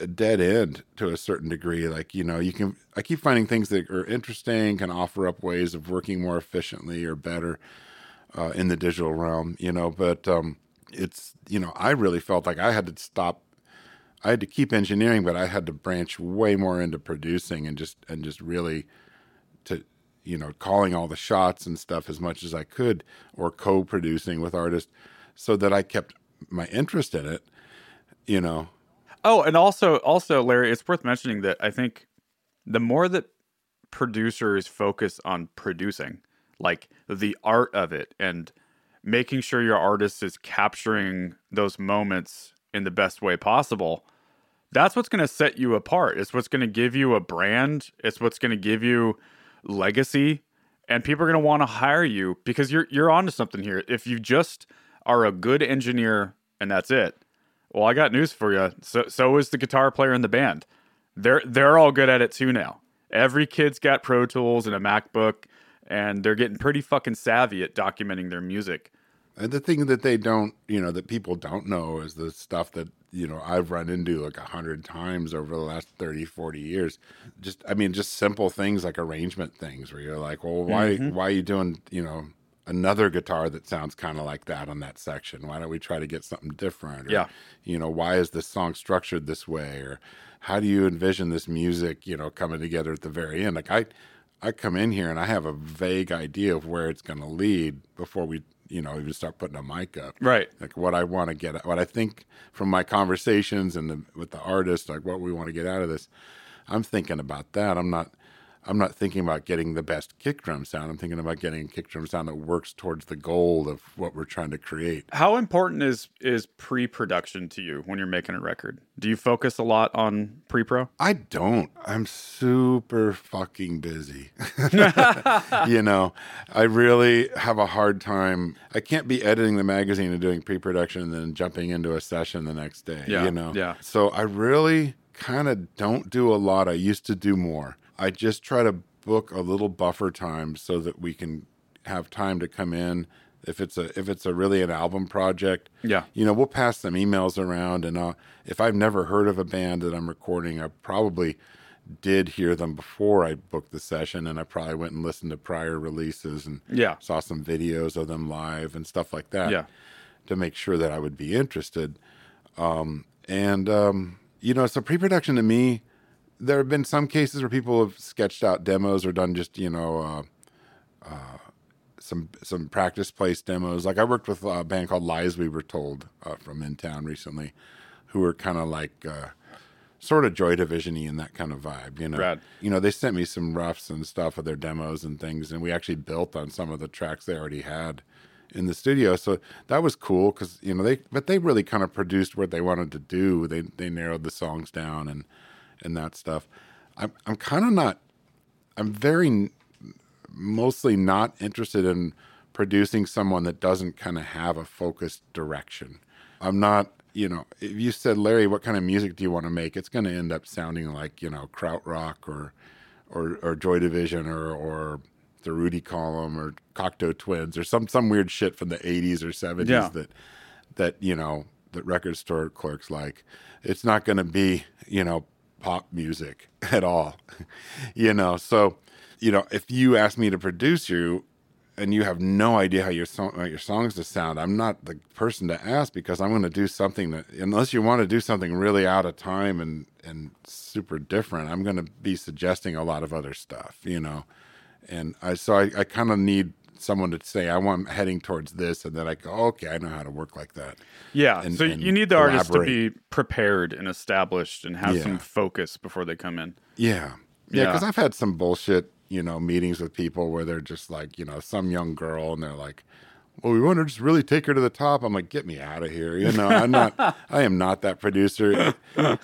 Speaker 3: a dead end to a certain degree. Like you know, you can I keep finding things that are interesting, can offer up ways of working more efficiently or better uh, in the digital realm. You know, but um, it's you know I really felt like I had to stop. I had to keep engineering, but I had to branch way more into producing and just and just really to you know calling all the shots and stuff as much as I could, or co-producing with artists, so that I kept my interest in it. You know.
Speaker 2: Oh, and also also Larry, it's worth mentioning that I think the more that producers focus on producing, like the art of it and making sure your artist is capturing those moments in the best way possible that's what's going to set you apart. It's what's going to give you a brand. It's what's going to give you legacy. And people are going to want to hire you because you're you're onto something here. If you just are a good engineer and that's it well i got news for you so so is the guitar player in the band they're they're all good at it too now every kid's got pro tools and a macbook and they're getting pretty fucking savvy at documenting their music
Speaker 3: And the thing that they don't, you know, that people don't know is the stuff that, you know, I've run into like a hundred times over the last 30, 40 years. Just, I mean, just simple things like arrangement things where you're like, well, why,
Speaker 2: Mm-hmm.
Speaker 3: why are you doing, you know, another guitar that sounds kind of like that on that section? Why don't we try to get something different? Or,
Speaker 2: Yeah.
Speaker 3: You know, why is this song structured this way? Or how do you envision this music, you know, coming together at the very end? Like I, I come in here and I have a vague idea of where it's going to lead before we, you know, even start putting a mic up.
Speaker 2: right
Speaker 3: Like what I want to get, what I think from my conversations and the, with the artist, like what we want to get out of this. I'm thinking about that. I'm not, I'm not thinking about getting the best kick drum sound. I'm thinking about getting a kick drum sound that works towards the goal of what we're trying to create.
Speaker 2: how important is is pre-production to you when you're making a record do you focus a lot on pre-pro
Speaker 3: I don't. I'm super fucking busy. you know, I really have a hard time. I can't be editing the magazine and doing pre production and then jumping into a session the next day.
Speaker 2: Yeah,
Speaker 3: You know?
Speaker 2: yeah.
Speaker 3: So I really kind of don't do a lot. I used to do more. I just try to book a little buffer time so that we can have time to come in. If it's a if it's a really an album project,
Speaker 2: Yeah.
Speaker 3: you know, we'll pass some emails around, and uh, if I've never heard of a band that I'm recording, I probably did hear them before I booked the session, and I probably went and listened to prior releases and
Speaker 2: Yeah.
Speaker 3: saw some videos of them live and stuff like that,
Speaker 2: Yeah.
Speaker 3: to make sure that I would be interested. Um, and um, you know, so pre-production to me, there have been some cases where people have sketched out demos or done just you know. Uh, some some practice place demos. Like I worked with a band called Lies We Were Told uh, from in town recently, who were kind of like uh, sort of Joy Division-y and that kind of vibe. You know,
Speaker 2: Rad.
Speaker 3: you know they sent me some roughs and stuff of their demos and things, and we actually built on some of the tracks they already had in the studio. So that was cool because you know they but they really kind of produced what they wanted to do. They they narrowed the songs down and and that stuff. I'm I'm kind of not. I'm very mostly not interested in producing someone that doesn't kind of have a focused direction. I'm not, you know, if you said, Larry, what kind of music do you want to make? It's going to end up sounding like, you know, Krautrock or, or, or Joy Division or, or the Durutti Column or Cocteau Twins or some, some weird shit from the 80s or 70s
Speaker 2: Yeah.
Speaker 3: that, that, you know, that record store clerks like. It's not going to be, you know, pop music at all, you know. So, you know, if you ask me to produce you and you have no idea how your song, how your songs to sound, I'm not the person to ask because I'm going to do something that, unless you want to do something really out of time and and super different, I'm going to be suggesting a lot of other stuff, you know. And I so I, I kind of need someone to say I want heading towards this, and then I go, okay, I know how to work like that.
Speaker 2: Yeah.
Speaker 3: and-
Speaker 2: so
Speaker 3: and
Speaker 2: you need the artist to be prepared and established and have
Speaker 3: Yeah.
Speaker 2: some focus before they come in.
Speaker 3: Yeah. Yeah.
Speaker 2: Yeah.
Speaker 3: Because I've had some bullshit, you know, meetings with people where they're just like, you know, some young girl and they're like, well, we want to just really take her to the top. I'm like, get me out of here. You know, I'm not, I am not that producer.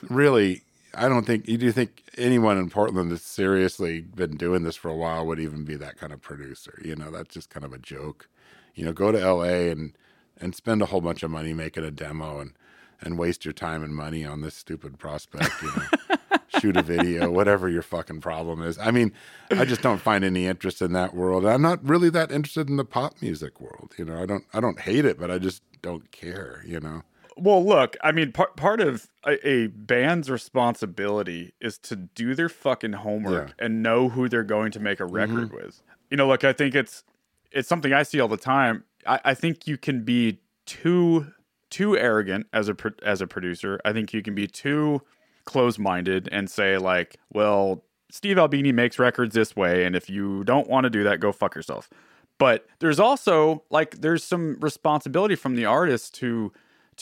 Speaker 3: really, I don't think, you do think anyone in Portland that's seriously been doing this for a while would even be that kind of producer. You know, that's just kind of a joke. You know, go to LA and, and spend a whole bunch of money making a demo and, and waste your time and money on this stupid prospect, you know. shoot a video, whatever your fucking problem is. I mean, I just don't find any interest in that world. I'm not really that interested in the pop music world. You know, I don't I don't hate it, but I just don't care, you know.
Speaker 2: Well, look, I mean, part part of a, a band's responsibility is to do their fucking homework
Speaker 3: Yeah.
Speaker 2: and know who they're going to make a record mm-hmm. with. You know, look, I think it's it's something I see all the time. I, I think you can be too too arrogant as a as a producer. I think you can be too close-minded and say like, "Well, Steve Albini makes records this way, and if you don't want to do that, go fuck yourself." But there's also like there's some responsibility from the artist to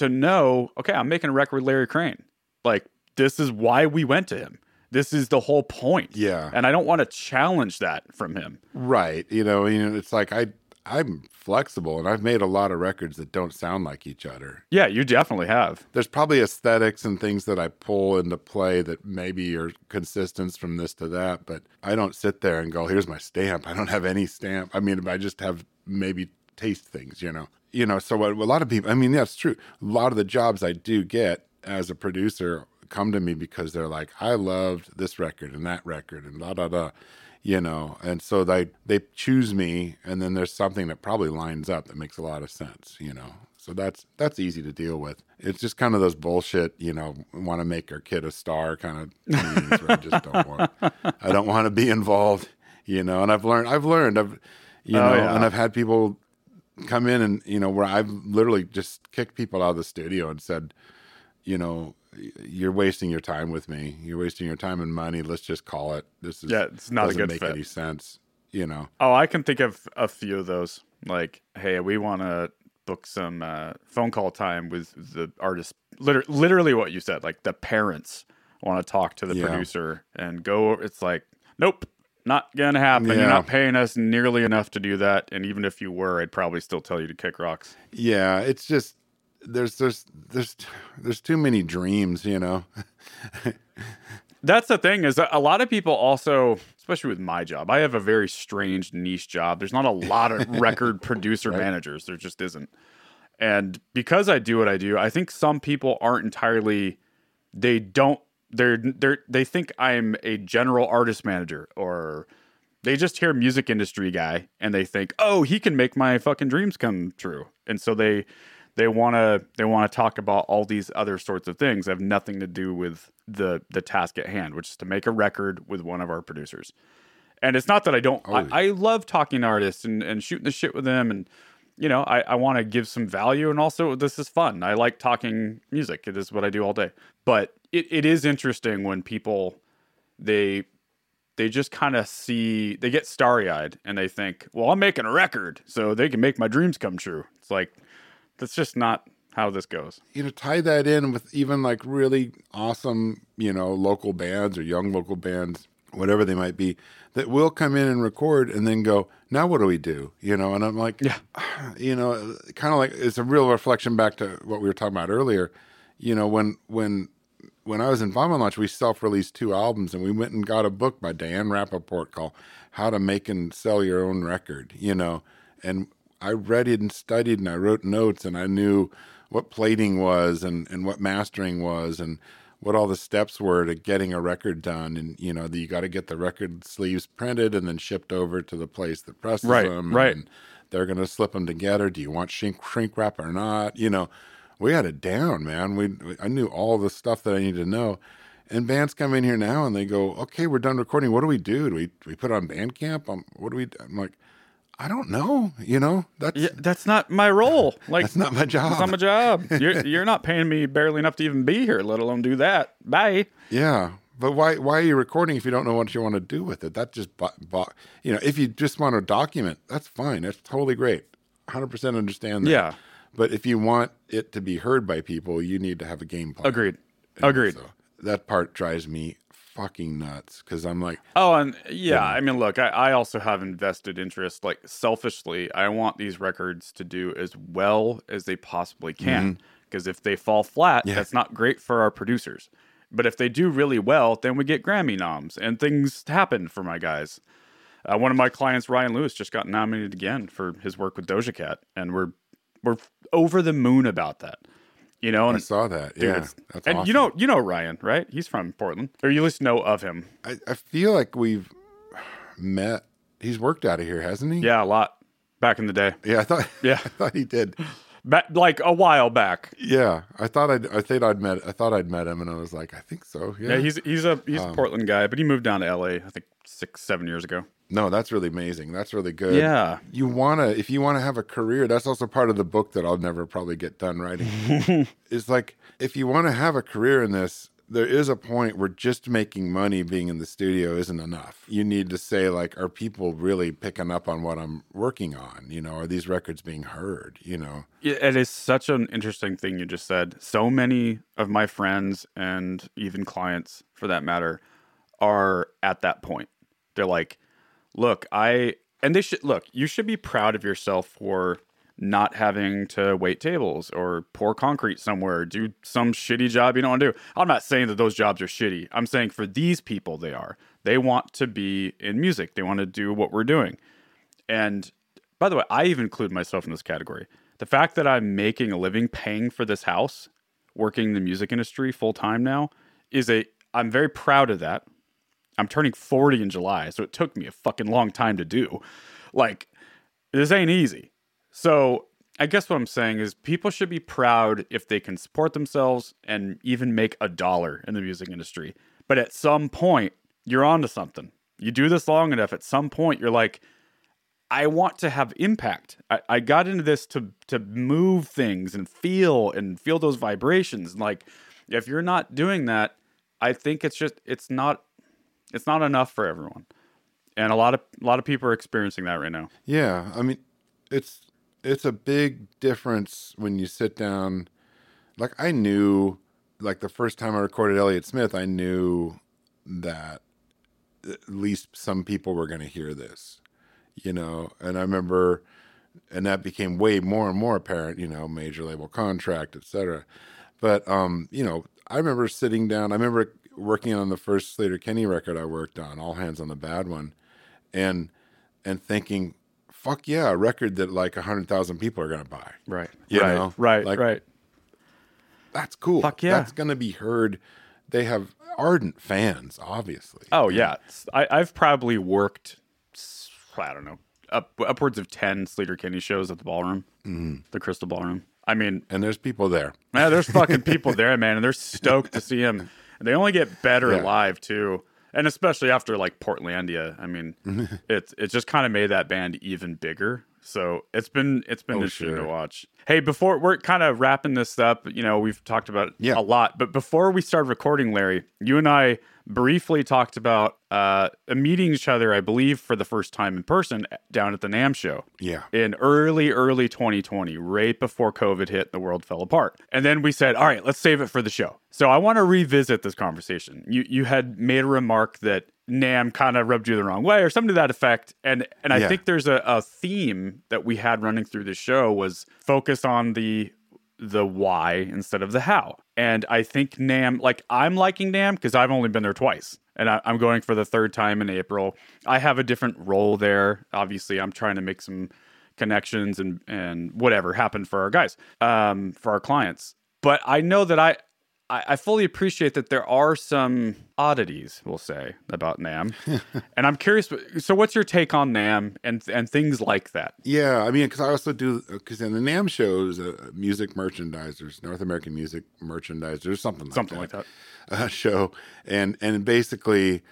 Speaker 2: to know, okay, I'm making a record with Larry Crane. Like this is why we went to him. This is the whole point.
Speaker 3: Yeah.
Speaker 2: And I don't want to challenge that from him.
Speaker 3: Right. You know, you know, it's like I I'm flexible and I've made a lot of records that don't sound like each other.
Speaker 2: Yeah, you definitely have.
Speaker 3: There's probably aesthetics and things that I pull into play that maybe are consistent from this to that, but I don't sit there and go, here's my stamp. I don't have any stamp. I mean, I just have maybe taste things, you know. You know, so what a lot of people, I mean, that's true. A lot of the jobs I do get as a producer come to me because they're like, I loved this record and that record and da da da you know and so they they choose me and then there's something that probably lines up that makes a lot of sense you know so that's that's easy to deal with it's just kind of those bullshit you know want to make our kid a star kind of things where i just don't want i don't want to be involved you know and i've learned i've learned i've you
Speaker 2: Oh,
Speaker 3: know
Speaker 2: yeah.
Speaker 3: and i've had people come in and you know where i've literally just kicked people out of the studio and said you know you're wasting your time with me you're wasting your time and money let's just call it this is
Speaker 2: Yeah, it's not a
Speaker 3: doesn't
Speaker 2: good
Speaker 3: make
Speaker 2: fit.
Speaker 3: any sense you know
Speaker 2: Oh, I can think of a few of those. Like, hey, we want to book some uh, phone call time with the artist. Liter- literally, what you said. Like, the parents want to talk to the
Speaker 3: Yeah.
Speaker 2: producer and go. It's like, nope, not gonna happen.
Speaker 3: Yeah.
Speaker 2: You're not paying us nearly enough to do that. And even if you were, I'd probably still tell you to kick rocks.
Speaker 3: yeah it's just there's there's there's there's too many dreams you know
Speaker 2: That's the thing is a lot of people also, especially with my job, I have a very strange niche job. There's not a lot of record producer managers. There just isn't. And because I do what I do, I think some people aren't entirely they don't they're they're they think I'm a general artist manager or they just hear music industry guy and they think, "Oh, he can make my fucking dreams come true." And so they they want to they want to talk about all these other sorts of things that have nothing to do with the the task at hand, which is to make a record with one of our producers. And it's not that I don't oh, I, I love talking to artists and, and shooting the shit with them and you know, I, I want to give some value and also this is fun. I like talking music. It is what I do all day. But it, it is interesting when people they they just kind of see they get starry-eyed and they think well i'm making a record so they can make my dreams come true. It's like that's just not how this goes.
Speaker 3: You know tie that in with even like really awesome you know local bands or young local bands whatever they might be that will come in and record and then go now what do we do? You know and i'm like
Speaker 2: Yeah.
Speaker 3: you know kind of like it's a real reflection back to what we were talking about earlier. You know when when when I was in Vomit Launch, we self-released two albums, and we went and got a book by Diane Rapaport called "How to Make and Sell Your Own Record." You know, and I read it and studied, and I wrote notes, and I knew what plating was, and and what mastering was, and what all the steps were to getting a record done. And you know, that you got to get the record sleeves printed and then shipped over to the place that presses
Speaker 2: Right,
Speaker 3: them.
Speaker 2: right.
Speaker 3: And they're going to slip them together. Do you want shrink shrink wrap or not? You know we had it down, man. We I knew all the stuff that I needed to know. And bands come in here now and they go, "Okay, we're done recording. What do we do? Do we do we put on Bandcamp? Um, what do we?" do? I'm like, "I don't know. You know, that's
Speaker 2: yeah that's not my role like
Speaker 3: that's not my job.
Speaker 2: that's not my job you're, you're not paying me barely enough to even be here let alone do that bye
Speaker 3: yeah, but why why are you recording if you don't know what you want to do with it? That just you know, if you just want to document, that's fine. That's totally great. 100% understand that.
Speaker 2: Yeah.
Speaker 3: But if you want it to be heard by people, you need to have a game plan.
Speaker 2: agreed
Speaker 3: know,
Speaker 2: agreed
Speaker 3: So that part drives me fucking nuts because I'm like,
Speaker 2: Oh, and yeah, I mean, look, I, I also have invested interest. Like, selfishly, I want these records to do as well as they possibly can. Because if they fall flat,
Speaker 3: Yeah.
Speaker 2: that's not great for our producers. But if they do really well, then we get Grammy noms and things happen for my guys. Uh, one of my clients, Ryan Lewis, just got nominated again for his work with Doja Cat, and we're we're over the moon about that. You know,
Speaker 3: I saw that.
Speaker 2: dude,
Speaker 3: yeah, that's
Speaker 2: and
Speaker 3: awesome.
Speaker 2: you know, you know Ryan, right? He's from Portland, or you at least know of him.
Speaker 3: I, I feel like we've met. He's worked out of here, hasn't he?
Speaker 2: Yeah, a lot back in the day.
Speaker 3: Yeah, I thought.
Speaker 2: Yeah.
Speaker 3: I thought he did.
Speaker 2: Back, like a while back.
Speaker 3: Yeah, I thought I'd. I think I'd met. I thought I'd met him, and I was like, I think so. Yeah.
Speaker 2: Yeah, he's he's a he's
Speaker 3: Um,
Speaker 2: a Portland guy, but he moved down to LA. I think six seven years ago.
Speaker 3: No, that's really amazing. That's really good.
Speaker 2: Yeah.
Speaker 3: You want to, if you want to have a career, that's also part of the book that I'll never probably get done writing. it's like, if you want to have a career in this, there is a point where just making money being in the studio isn't enough. You need to say, like, are people really picking up on what I'm working on? You know, are these records being heard? You know,
Speaker 2: It is such an interesting thing you just said. So many of my friends and even clients, for that matter, are at that point. They're like, look, I, and they should, look, you should be proud of yourself for not having to wait tables or pour concrete somewhere, do some shitty job you don't want to do. I'm not saying that those jobs are shitty. I'm saying for these people, they are. They want to be in music, they want to do what we're doing. And by the way, I even include myself in this category. The fact that I'm making a living paying for this house, working in the music industry full time now, is a I'm very proud of that. I'm turning 40 in July, so it took me a fucking long time to do. Like, this ain't easy. So, I guess what I'm saying is people should be proud if they can support themselves and even make a dollar in the music industry. But at some point, you're onto something. You do this long enough, at some point, you're like, I want to have impact. I, I got into this to to move things and feel and feel those vibrations. And like, if you're not doing that, I think it's just it's not it's not enough for everyone. And a lot of a lot of people are experiencing that right now.
Speaker 3: Yeah, I mean, it's it's a big difference when you sit down. Like I knew, like the first time I recorded Elliott Smith, I knew that at least some people were going to hear this, you know. And I remember, and that became way more and more apparent, you know, major label contract, etc. But um, you know, I remember sitting down. I remember working on the first Sleater Kinney record I worked on, All Hands on the Bad One, and and thinking, fuck yeah, a record that like a hundred thousand people are gonna buy.
Speaker 2: Right.
Speaker 3: You
Speaker 2: right.
Speaker 3: know,
Speaker 2: right.
Speaker 3: like-
Speaker 2: right.
Speaker 3: That's cool.
Speaker 2: Fuck yeah.
Speaker 3: That's gonna be heard. They have ardent fans, obviously.
Speaker 2: Oh yeah, I, I've probably worked, I don't know, up, upwards of ten Sleater Kinney shows at the ballroom, mm. the Crystal Ballroom. I mean,
Speaker 3: And there's people there.
Speaker 2: man, there's fucking people there, man, and they're stoked to see him. And they only get better
Speaker 3: Yeah.
Speaker 2: live too, and especially after like Portlandia. I mean, it's it just kind of made that band even bigger. So it's been it's been
Speaker 3: Oh,
Speaker 2: interesting to watch. Hey, before we're kind of wrapping this up, you know, we've talked about
Speaker 3: Yeah.
Speaker 2: a lot, but before we started recording, Larry, you and I briefly talked about uh, meeting each other, I believe, for the first time in person down at the NAMM show
Speaker 3: Yeah.
Speaker 2: in early, early 2020, right before COVID hit and the world fell apart. And then we said, all right, let's save it for the show. So I want to revisit this conversation. You you had made a remark that NAMM kind of rubbed you the wrong way or something to that effect. And and I
Speaker 3: Yeah.
Speaker 2: think there's a, a theme that we had running through the show was focus on the the why instead of the how. And I think NAMM, like I'm liking NAMM because I've only been there twice. And I, I'm going for the third time in April. I have a different role there. Obviously, I'm trying to make some connections and and whatever happen for our guys, um, for our clients. But I know that I, I I fully appreciate that there are some oddities, we'll say, about NAMM, and I'm curious. So, what's your take on NAMM and and things like that?
Speaker 3: Yeah, I mean, because I also do because in the NAMM shows, uh, music merchandisers, North American music merchandisers, something like
Speaker 2: Something
Speaker 3: that,
Speaker 2: like that.
Speaker 3: Uh, show, and and basically,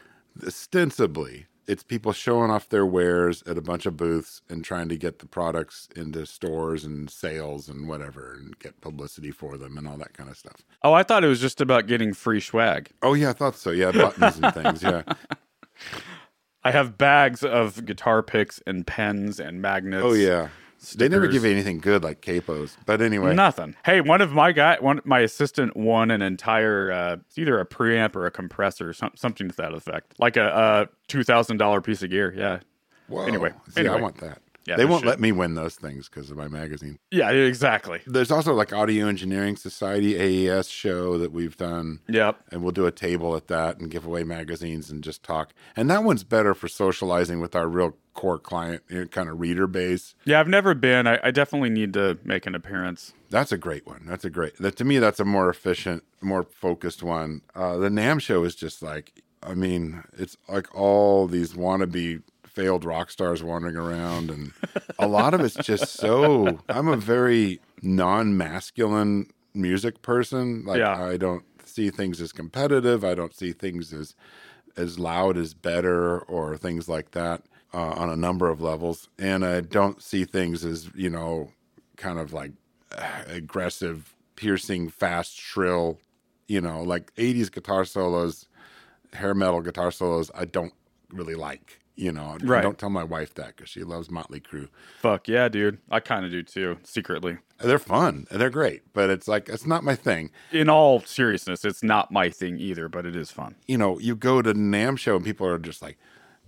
Speaker 3: ostensibly, it's people showing off their wares at a bunch of booths and trying to get the products into stores and sales and whatever, and get publicity for them and all that kind of stuff.
Speaker 2: Oh, I thought it was just about getting free swag.
Speaker 3: Oh yeah, I thought so. Yeah, buttons and things. Yeah.
Speaker 2: I have bags of guitar picks and pens and magnets.
Speaker 3: Oh yeah. They never give you anything good like capos, but anyway.
Speaker 2: Nothing. Hey, one of my guy, one my assistant won an entire, uh, it's either a preamp or a compressor, some, something to that effect, like a, a two thousand dollar piece of gear. Yeah,
Speaker 3: Whoa.
Speaker 2: Anyway,
Speaker 3: See,
Speaker 2: anyway.
Speaker 3: I want that.
Speaker 2: Yeah,
Speaker 3: they won't
Speaker 2: shit.
Speaker 3: let me win those things because of my magazine.
Speaker 2: yeah, exactly.
Speaker 3: There's also like Audio Engineering Society AES show that we've done,
Speaker 2: Yep.
Speaker 3: and we'll do a table at that and give away magazines and just talk. And that one's better for socializing with our real core client, you know, kind of reader base.
Speaker 2: Yeah, I've never been. I, I definitely need to make an appearance.
Speaker 3: That's a great one. That's a great. That to me, that's a more efficient, more focused one. Uh, the NAMM show is just like, I mean, it's like all these wannabe failed rock stars wandering around, and a lot of it's just so. I'm a very non-masculine music person. Like
Speaker 2: Yeah.
Speaker 3: I don't see things as competitive. I don't see things as as loud as better or things like that. uh, on a number of levels, and I don't see things as you know, kind of like uh, aggressive, piercing, fast, shrill, you know, like '80s guitar solos, hair metal guitar solos. I don't really like. You know,
Speaker 2: Right.
Speaker 3: don't tell my wife that because she loves Motley Crue.
Speaker 2: Fuck yeah, dude. I kind of do too, secretly.
Speaker 3: They're fun they're great, but it's like it's not my thing.
Speaker 2: In all seriousness, it's not my thing either, but it is fun.
Speaker 3: You know, you go to NAMM show and people are just like,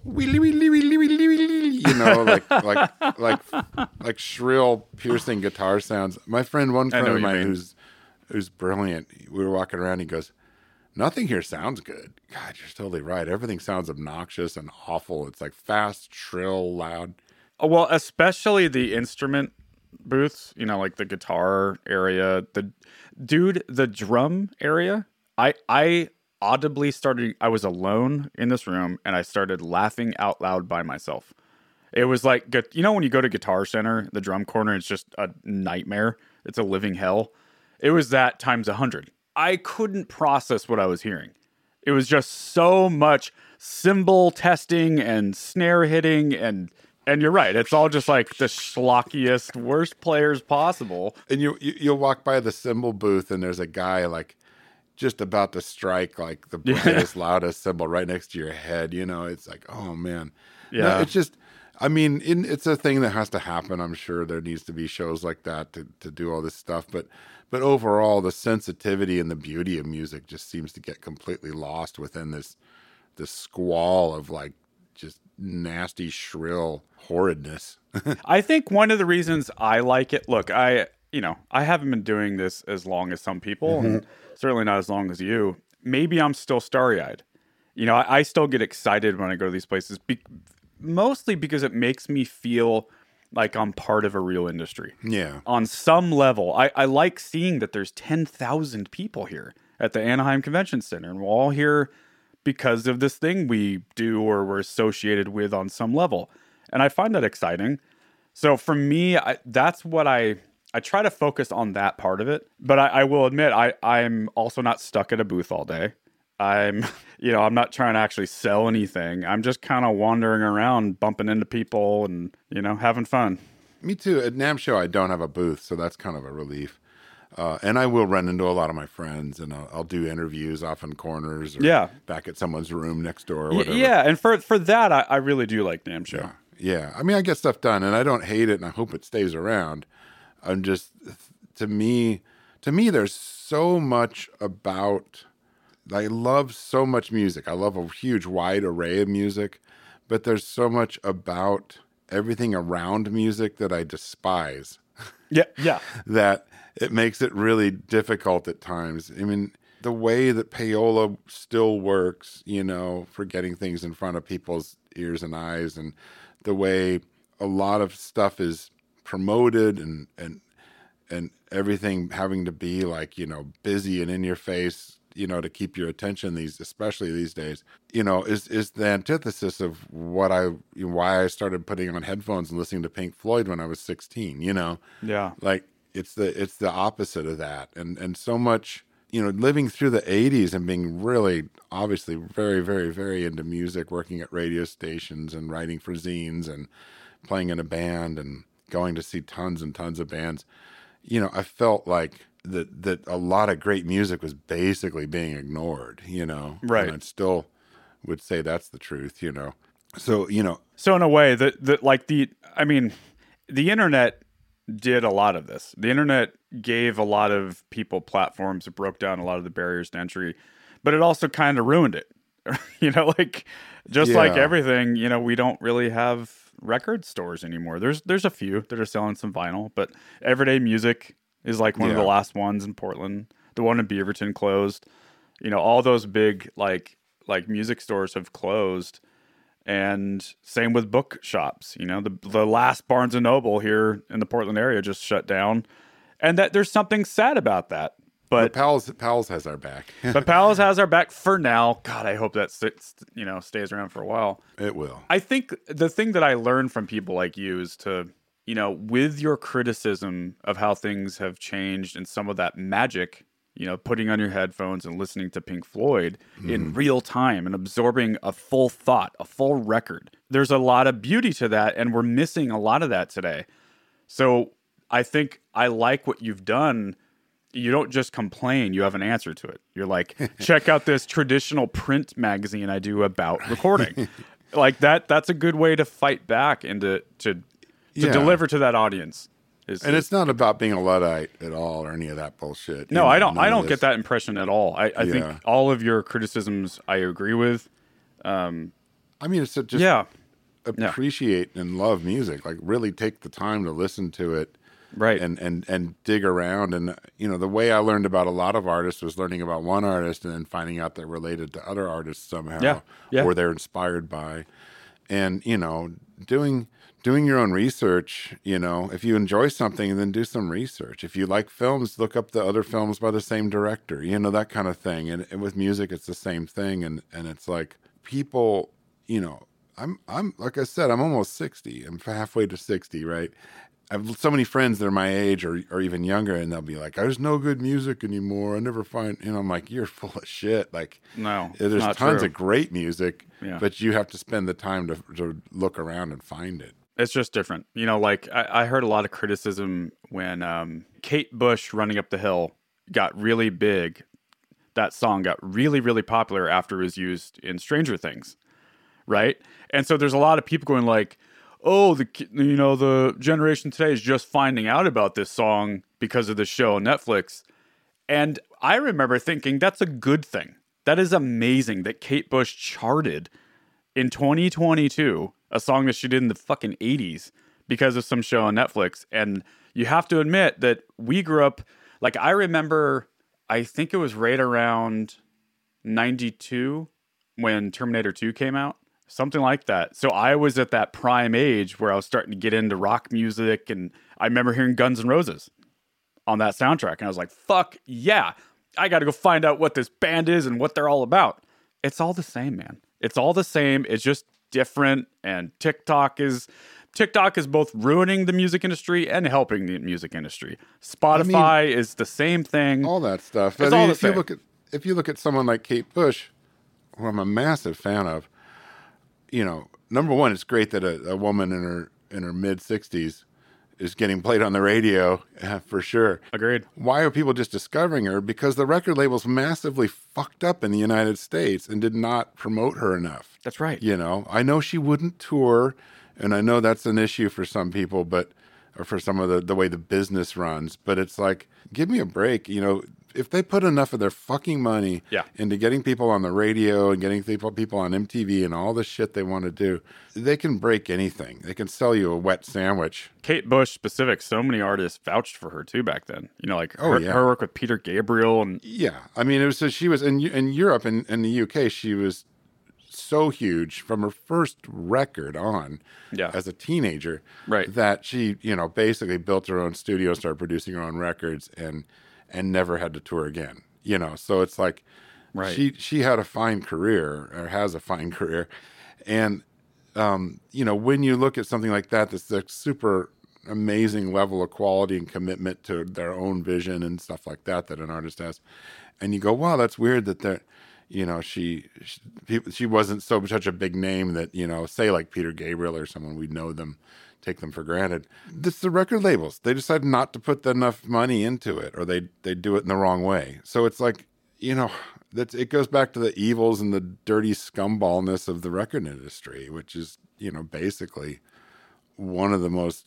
Speaker 3: "Willy, willy, willy, willy, willy," you know, like like like like shrill, piercing guitar sounds. My friend, one friend of mine
Speaker 2: mean.
Speaker 3: who's who's brilliant. We were walking around. He goes, "Nothing here sounds good." God, you're totally right. Everything sounds obnoxious and awful. It's like fast, shrill, loud.
Speaker 2: Oh, Well, especially the instrument booths, you know, like the guitar area, the dude, the drum area. I I audibly started I was alone in this room and I started laughing out loud by myself. It was like you know when you go to Guitar Center, the drum corner it's just a nightmare. It's a living hell. It was that times a 100. I couldn't process what I was hearing. It was just so much cymbal testing and snare hitting and and you're right. It's all just like the schlockiest, worst players possible.
Speaker 3: and you, you you'll walk by the cymbal booth and there's a guy like just about to strike like the brightest loudest cymbal right next to your head you know it's like oh man No,
Speaker 2: Yeah.
Speaker 3: it's just i mean in, it's a thing that has to happen i'm sure there needs to be shows like that to, to do all this stuff but but overall the sensitivity and the beauty of music just seems to get completely lost within this this squall of like just nasty shrill horridness
Speaker 2: I think one of the reasons I like it, look, I, you know, I haven't been doing this as long as some people, and mm-hmm. certainly not as long as you. Maybe I'm still starry eyed. You know, I, I still get excited when I go to these places, be- mostly because it makes me feel like I'm part of a real industry.
Speaker 3: yeah
Speaker 2: On some level, I, I like seeing that there's 10,000 people here at the Anaheim Convention Center, and we're all here because of this thing we do or we're associated with on some level. And I find that exciting. So for me, I, that's what I I try to focus on that part of it. But I, I will admit, I I'm also not stuck at a booth all day. I'm you know I'm not trying to actually sell anything. I'm just kind of wandering around, bumping into people, and you know having fun.
Speaker 3: Me too. At NAMM show, I don't have a booth, so that's kind of a relief. Uh, and I will run into a lot of my friends, and I'll, I'll do interviews off in corners or
Speaker 2: Yeah.
Speaker 3: back at someone's room next door or whatever.
Speaker 2: Yeah, and for for that, I, I really do like NAMM Show.
Speaker 3: Yeah. Yeah. I mean, I get stuff done, and I don't hate it, and I hope it stays around. I'm just, to me, to me, there's so much about. I love so much music. I love a huge, wide array of music, but there's so much about everything around music that I despise.
Speaker 2: Yeah, yeah,
Speaker 3: that it makes it really difficult at times. I mean, the way that payola still works, you know, for getting things in front of people's ears and eyes, and the way a lot of stuff is promoted and and and everything having to be like you know busy and in your face you know to keep your attention these especially these days you know is is the antithesis of what i why i started putting on headphones and listening to pink floyd when i was 16 you know
Speaker 2: yeah.
Speaker 3: like it's the it's the opposite of that and and so much you know living through the 80s and being really obviously very very very into music working at radio stations and writing for zines and playing in a band and going to see tons and tons of bands you know i felt like that that a lot of great music was basically being ignored you know
Speaker 2: Right.
Speaker 3: and i still would say that's the truth you know so you know
Speaker 2: So in a way, that that like the, I mean, the internet did a lot of this. The internet gave a lot of people platforms. It broke down a lot of the barriers to entry, but it also kind of ruined it. you know, like just like everything, you know, we don't really have record stores anymore. There's there's a few that are selling some vinyl, but everyday music is like one of the last ones in Portland. The one in Beaverton closed. You know, all those big like like music stores have closed. And same with book shops you know? The the last Barnes and Noble here in the Portland area just shut down. And that there's something sad about that but
Speaker 3: Powell's Powell's has our back.
Speaker 2: But Powell's has our back for now. God i hope that sits, you know stays around for a while.
Speaker 3: It will.
Speaker 2: I think the thing that i learned from people like you is to you know with your criticism of how things have changed and some of that magic you know, putting on your headphones and listening to Pink Floyd
Speaker 3: Mm-hmm.
Speaker 2: in real time and absorbing a full thought, a full record. There's a lot of beauty to that, and we're missing a lot of that today. So I think I like what you've done. You don't just complain, you have an answer to it. You're like, check out this traditional print magazine I do about recording. like that that's a good way to fight back and to to, to
Speaker 3: Yeah.
Speaker 2: deliver to that audience. Is,
Speaker 3: And it's not about being a luddite at all or any of that bullshit.
Speaker 2: no,
Speaker 3: You
Speaker 2: I don't I don't get that impression at all. I, I
Speaker 3: Yeah.
Speaker 2: think all of your criticisms I agree with.
Speaker 3: Um, I mean, it's just
Speaker 2: yeah.
Speaker 3: appreciate and love music. Like really take the time to listen to it.
Speaker 2: Right.
Speaker 3: and and and dig around and you know the way I learned about a lot of artists was learning about one artist and then finding out they're related to other artists somehow
Speaker 2: Yeah, yeah.
Speaker 3: or they're inspired by and you know doing doing your own research you know if you enjoy something then do some research if you like films look up the other films by the same director you know that kind of thing and, and with music it's the same thing and and it's like people you know I'm I'm like I said I'm almost 60 I'm halfway to 60 right I have so many friends that are my age or, or even younger, and they'll be like, "There's no good music anymore. I never find." You know, I'm like, "You're full of shit." Like,
Speaker 2: No,
Speaker 3: eh,
Speaker 2: there's not
Speaker 3: tons
Speaker 2: true.
Speaker 3: of great music,
Speaker 2: Yeah.
Speaker 3: but you have to spend the time to to look around and find it.
Speaker 2: It's just different. You know, like I, I heard a lot of criticism when um, Kate Bush running up the hill got really big. That song got really, really popular after it was used in Stranger Things, right? And so there's a lot of people going like, "Oh, the you know the generation today is just finding out about this song because of the show on Netflix." And I remember thinking that's a good thing. That is amazing that Kate Bush charted in 2022 a song that she did in the fucking 80s because of some show on Netflix. And you have to admit that we grew up, like, I remember, I think it was right around 92 when Terminator 2 came out, something like that. So I was at that prime age where I was starting to get into rock music. And I remember hearing Guns N' Roses on that soundtrack. And I was like, fuck yeah, I got to go find out what this band is and what they're all about. It's all the same, man. It's all the same. It's just different. And TikTok is. TikTok is both ruining the music industry and helping the music industry. Spotify is the same thing.
Speaker 3: All that stuff.
Speaker 2: It's
Speaker 3: I mean,
Speaker 2: all the
Speaker 3: if you look at if you look at someone like Kate Bush, who I'm a massive fan of, you know, number one, it's great that a, a woman in her in her mid 60s is getting played on the radio uh, for sure.
Speaker 2: Agreed.
Speaker 3: Why are people just discovering her? Because the record labels massively fucked up in the United States and did not promote her enough.
Speaker 2: That's right.
Speaker 3: You know, I know she wouldn't tour, and I know that's an issue for some people, but or for some of the the way the business runs. But it's like, give me a break. You know, if they put enough of their fucking money
Speaker 2: Yeah.
Speaker 3: into getting people on the radio and getting people people on MTV and all the shit they want to do, they can break anything. They can sell you a wet sandwich.
Speaker 2: Kate Bush specific, so many artists vouched for her too back then. You know, like
Speaker 3: Oh,
Speaker 2: her,
Speaker 3: yeah.
Speaker 2: her work with Peter Gabriel and
Speaker 3: Yeah, I mean, it was so she was in in Europe and in the UK. She was so huge from her first record on,
Speaker 2: Yeah.
Speaker 3: as a teenager,
Speaker 2: Right.
Speaker 3: That she, you know, basically built her own studio, and started producing her own records, and and never had to tour again. You know, so it's like,
Speaker 2: Right.
Speaker 3: She she had a fine career or has a fine career, and um, you know, when you look at something like that, that's a super amazing level of quality and commitment to their own vision and stuff like that that an artist has, and you go, wow, that's weird that they're, you know, she she, she wasn't so such a big name that you know, say like Peter Gabriel or someone we'd know them, take them for granted. This the record labels. They decide not to put enough money into it, or they they do it in the wrong way. So it's like, you know, that's it goes back to the evils and the dirty scumballness of the record industry, which is you know basically one of the most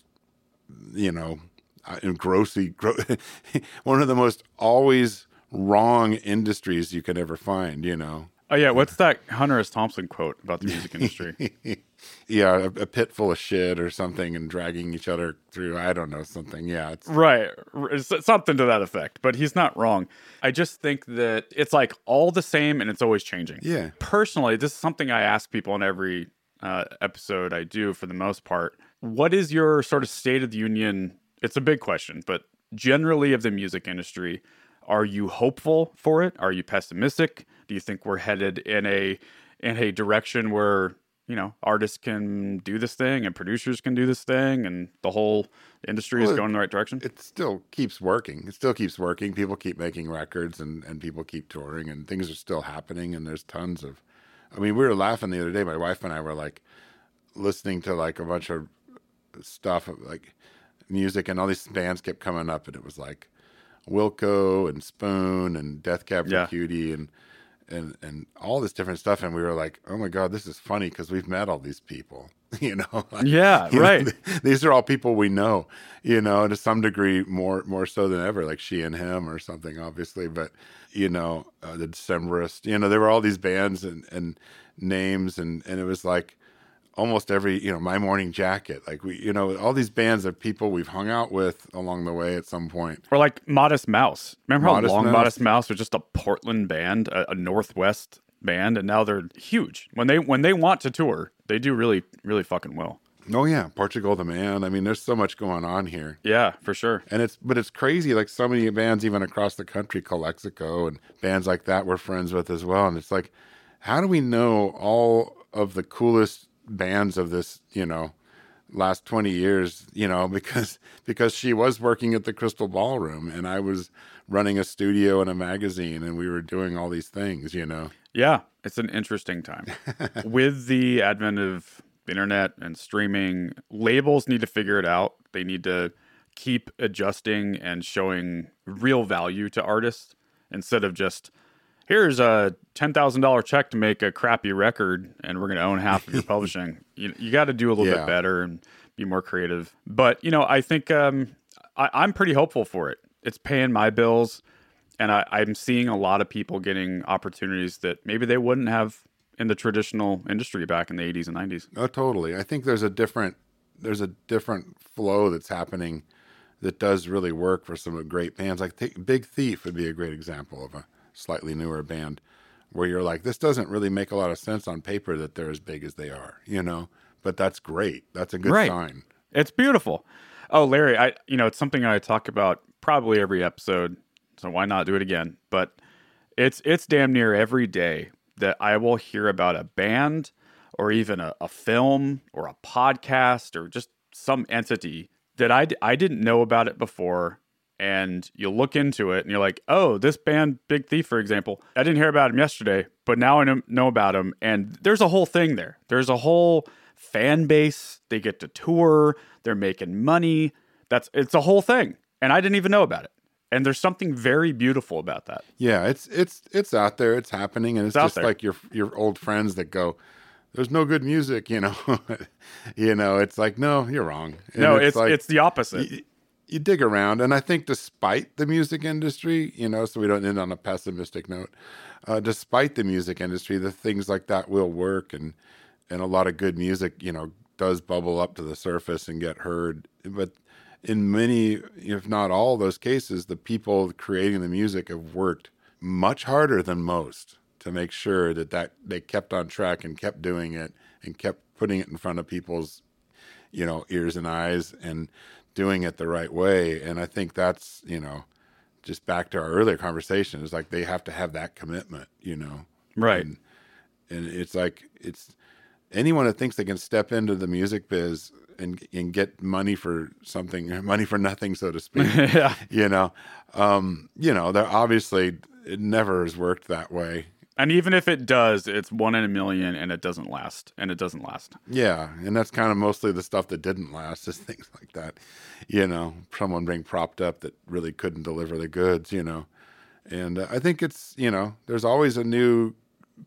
Speaker 3: you know uh, grossly gro- one of the most always wrong industries you could ever find. You know.
Speaker 2: Oh yeah, what's that Hunter S. Thompson quote about the music industry?
Speaker 3: yeah, a, a pit full of shit or something, and dragging each other through. I don't know something. Yeah, it's
Speaker 2: right, it's something to that effect. But he's not wrong. I just think that it's like all the same, and it's always changing.
Speaker 3: Yeah.
Speaker 2: Personally, this is something I ask people in every uh, episode I do for the most part. What is your sort of state of the union? It's a big question, but generally of the music industry, are you hopeful for it? Are you pessimistic? Do you think we're headed in a in a direction where you know artists can do this thing and producers can do this thing and the whole industry
Speaker 3: Well,
Speaker 2: is going in the right direction.
Speaker 3: it still keeps working. It still keeps working. People keep making records and, and people keep touring and things are still happening and there's tons of I mean, we were laughing the other day, my wife and I were like listening to like a bunch of stuff like music and all these bands kept coming up and it was like Wilco and Spoon and Death Cab for
Speaker 2: Yeah.
Speaker 3: Cutie and and and all this different stuff and we were like, "Oh my god, this is funny because we've met all these people." you know. Like,
Speaker 2: Yeah,
Speaker 3: you know,
Speaker 2: right.
Speaker 3: these are all people we know, you know, to some degree more more so than ever, like she and him or something, obviously. But you know, uh, the Decemberists, you know, there were all these bands and and names, and and it was like almost every, you know, My Morning Jacket, like we, you know, all these bands of people we've hung out with along the way at some point.
Speaker 2: Or like Modest Mouse. Remember how
Speaker 3: Modest
Speaker 2: long
Speaker 3: Mouse?
Speaker 2: Modest Mouse was just a Portland band, a, a Northwest band, and now they're huge. When they when they want to tour, they do really really fucking well.
Speaker 3: Oh yeah, Portugal the Man. I mean, there's so much going on here.
Speaker 2: Yeah, for sure.
Speaker 3: And it's but it's crazy. Like so many bands, even across the country, Calexico and bands like that, we're friends with as well. And it's like, how do we know all of the coolest bands of this? You know, last twenty years. You know, because because she was working at the Crystal Ballroom, and I was running a studio and a magazine, and we were doing all these things. You know.
Speaker 2: Yeah, it's an interesting time. With the advent of internet and streaming, labels need to figure it out. They need to keep adjusting and showing real value to artists instead of just here's a $10,000 check to make a crappy record and we're going to own half of your publishing. You, you got to do a little
Speaker 3: Yeah.
Speaker 2: bit better and be more creative. But, you know, I think um, I, I'm pretty hopeful for it. It's paying my bills and I, I'm seeing a lot of people getting opportunities that maybe they wouldn't have in the traditional industry back in the 80s and 90s.
Speaker 3: Oh, totally. I think there's a different there's a different flow that's happening that does really work for some great bands. Like Th- Big Thief would be a great example of a slightly newer band where you're like, this doesn't really make a lot of sense on paper that they're as big as they are, you know. But that's great. That's a good
Speaker 2: Right.
Speaker 3: sign.
Speaker 2: It's beautiful. Oh, Larry, I you know it's something I talk about probably every episode, so why not do it again? But it's it's damn near every day that I will hear about a band or even a, a film or a podcast or just some entity that I, d- I didn't know about it before. And you look into it and you're like, oh, this band, Big Thief, for example, I didn't hear about him yesterday, but now I know, about him. And there's a whole thing there. There's a whole fan base. They get to tour. They're making money. That's it's a whole thing. And I didn't even know about it. And there's something very beautiful about that.
Speaker 3: Yeah, it's it's it's out there, it's happening, and it's,
Speaker 2: It's
Speaker 3: just
Speaker 2: there.
Speaker 3: like your your old friends that go, "There's no good music," you know. you know, it's like, no, you're wrong. And
Speaker 2: no, it's
Speaker 3: like,
Speaker 2: it's the opposite.
Speaker 3: you, you dig around, and I think despite the music industry, you know, so we don't end on a pessimistic note. Uh, despite the music industry, the things like that will work, and and a lot of good music, you know, does bubble up to the surface and get heard. But in many, if not all those cases, the people creating the music have worked much harder than most to make sure that that they kept on track and kept doing it and kept putting it in front of people's you know, ears and eyes and doing it the right way. And I think that's, you know, just back to our earlier conversation, it's like they have to have that commitment, you know.
Speaker 2: right.
Speaker 3: And, and it's like it's anyone that thinks they can step into the music biz and and get money for something, money for nothing, so to speak.
Speaker 2: yeah.
Speaker 3: you know, um, you know, they're obviously it never has worked that way.
Speaker 2: And even if it does, it's one in a million and it doesn't last. And it doesn't last.
Speaker 3: Yeah, and that's kind of mostly the stuff that didn't last, is things like that. You know, someone being propped up that really couldn't deliver the goods. You know, and uh, I think it's you know, there's always a new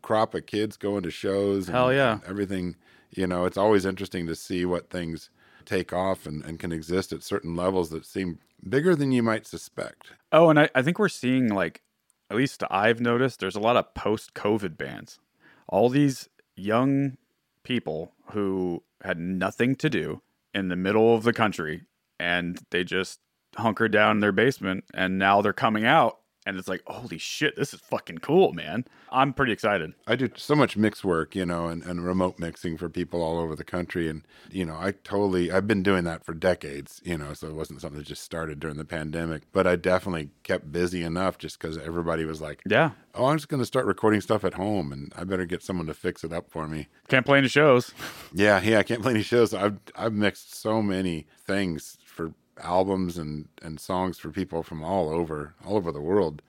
Speaker 3: crop of kids going to shows. And,
Speaker 2: Hell yeah.
Speaker 3: and everything. You know, it's always interesting to see what things take off and, and can exist at certain levels that seem bigger than you might suspect.
Speaker 2: Oh, and I, I think we're seeing like at least I've noticed there's a lot of post COVID bands. All these young people who had nothing to do in the middle of the country and they just hunkered down in their basement and now they're coming out and it's like, holy shit, this is fucking cool, man. I'm pretty excited.
Speaker 3: I do so much mix work, you know, and, and remote mixing for people all over the country. And, you know, I totally, I've been doing that for decades, you know, so it wasn't something that just started during the pandemic. But I definitely kept busy enough just because everybody was like,
Speaker 2: Yeah.
Speaker 3: oh, I'm just going to start recording stuff at home and I better get someone to fix it up for me.
Speaker 2: Can't play any shows.
Speaker 3: Yeah, yeah, I can't play any shows. I've I've mixed so many things albums and and songs for people from all over all over the world.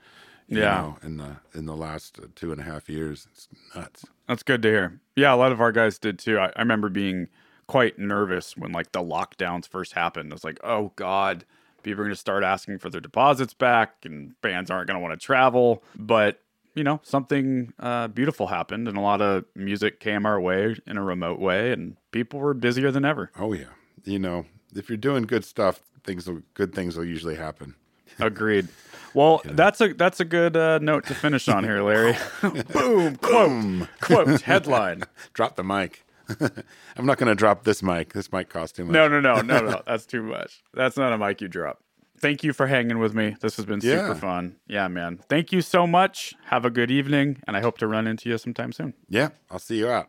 Speaker 3: you
Speaker 2: Yeah.
Speaker 3: know, in the in the last two and a half years, it's nuts.
Speaker 2: That's good to hear. Yeah, a lot of our guys did too. I, I remember being quite nervous when like the lockdowns first happened. It's like, oh God, people are going to start asking for their deposits back and bands aren't going to want to travel. But, you know, something uh, beautiful happened and a lot of music came our way in a remote way and people were busier than ever.
Speaker 3: Oh yeah, you know, if you're doing good stuff, things will good things will usually happen.
Speaker 2: Agreed. Well, that's a that's a good uh, note to finish on here, Larry. Boom, quote, quote, headline.
Speaker 3: Drop the mic. I'm not going to drop this mic. This mic cost too much.
Speaker 2: No, no, no, no, no. That's too much. That's not a mic you drop. Thank you for hanging with me. This has been super
Speaker 3: Yeah.
Speaker 2: fun. Yeah, man. Thank you so much. Have a good evening, and I hope to run into you sometime soon.
Speaker 3: Yeah, I'll see you out.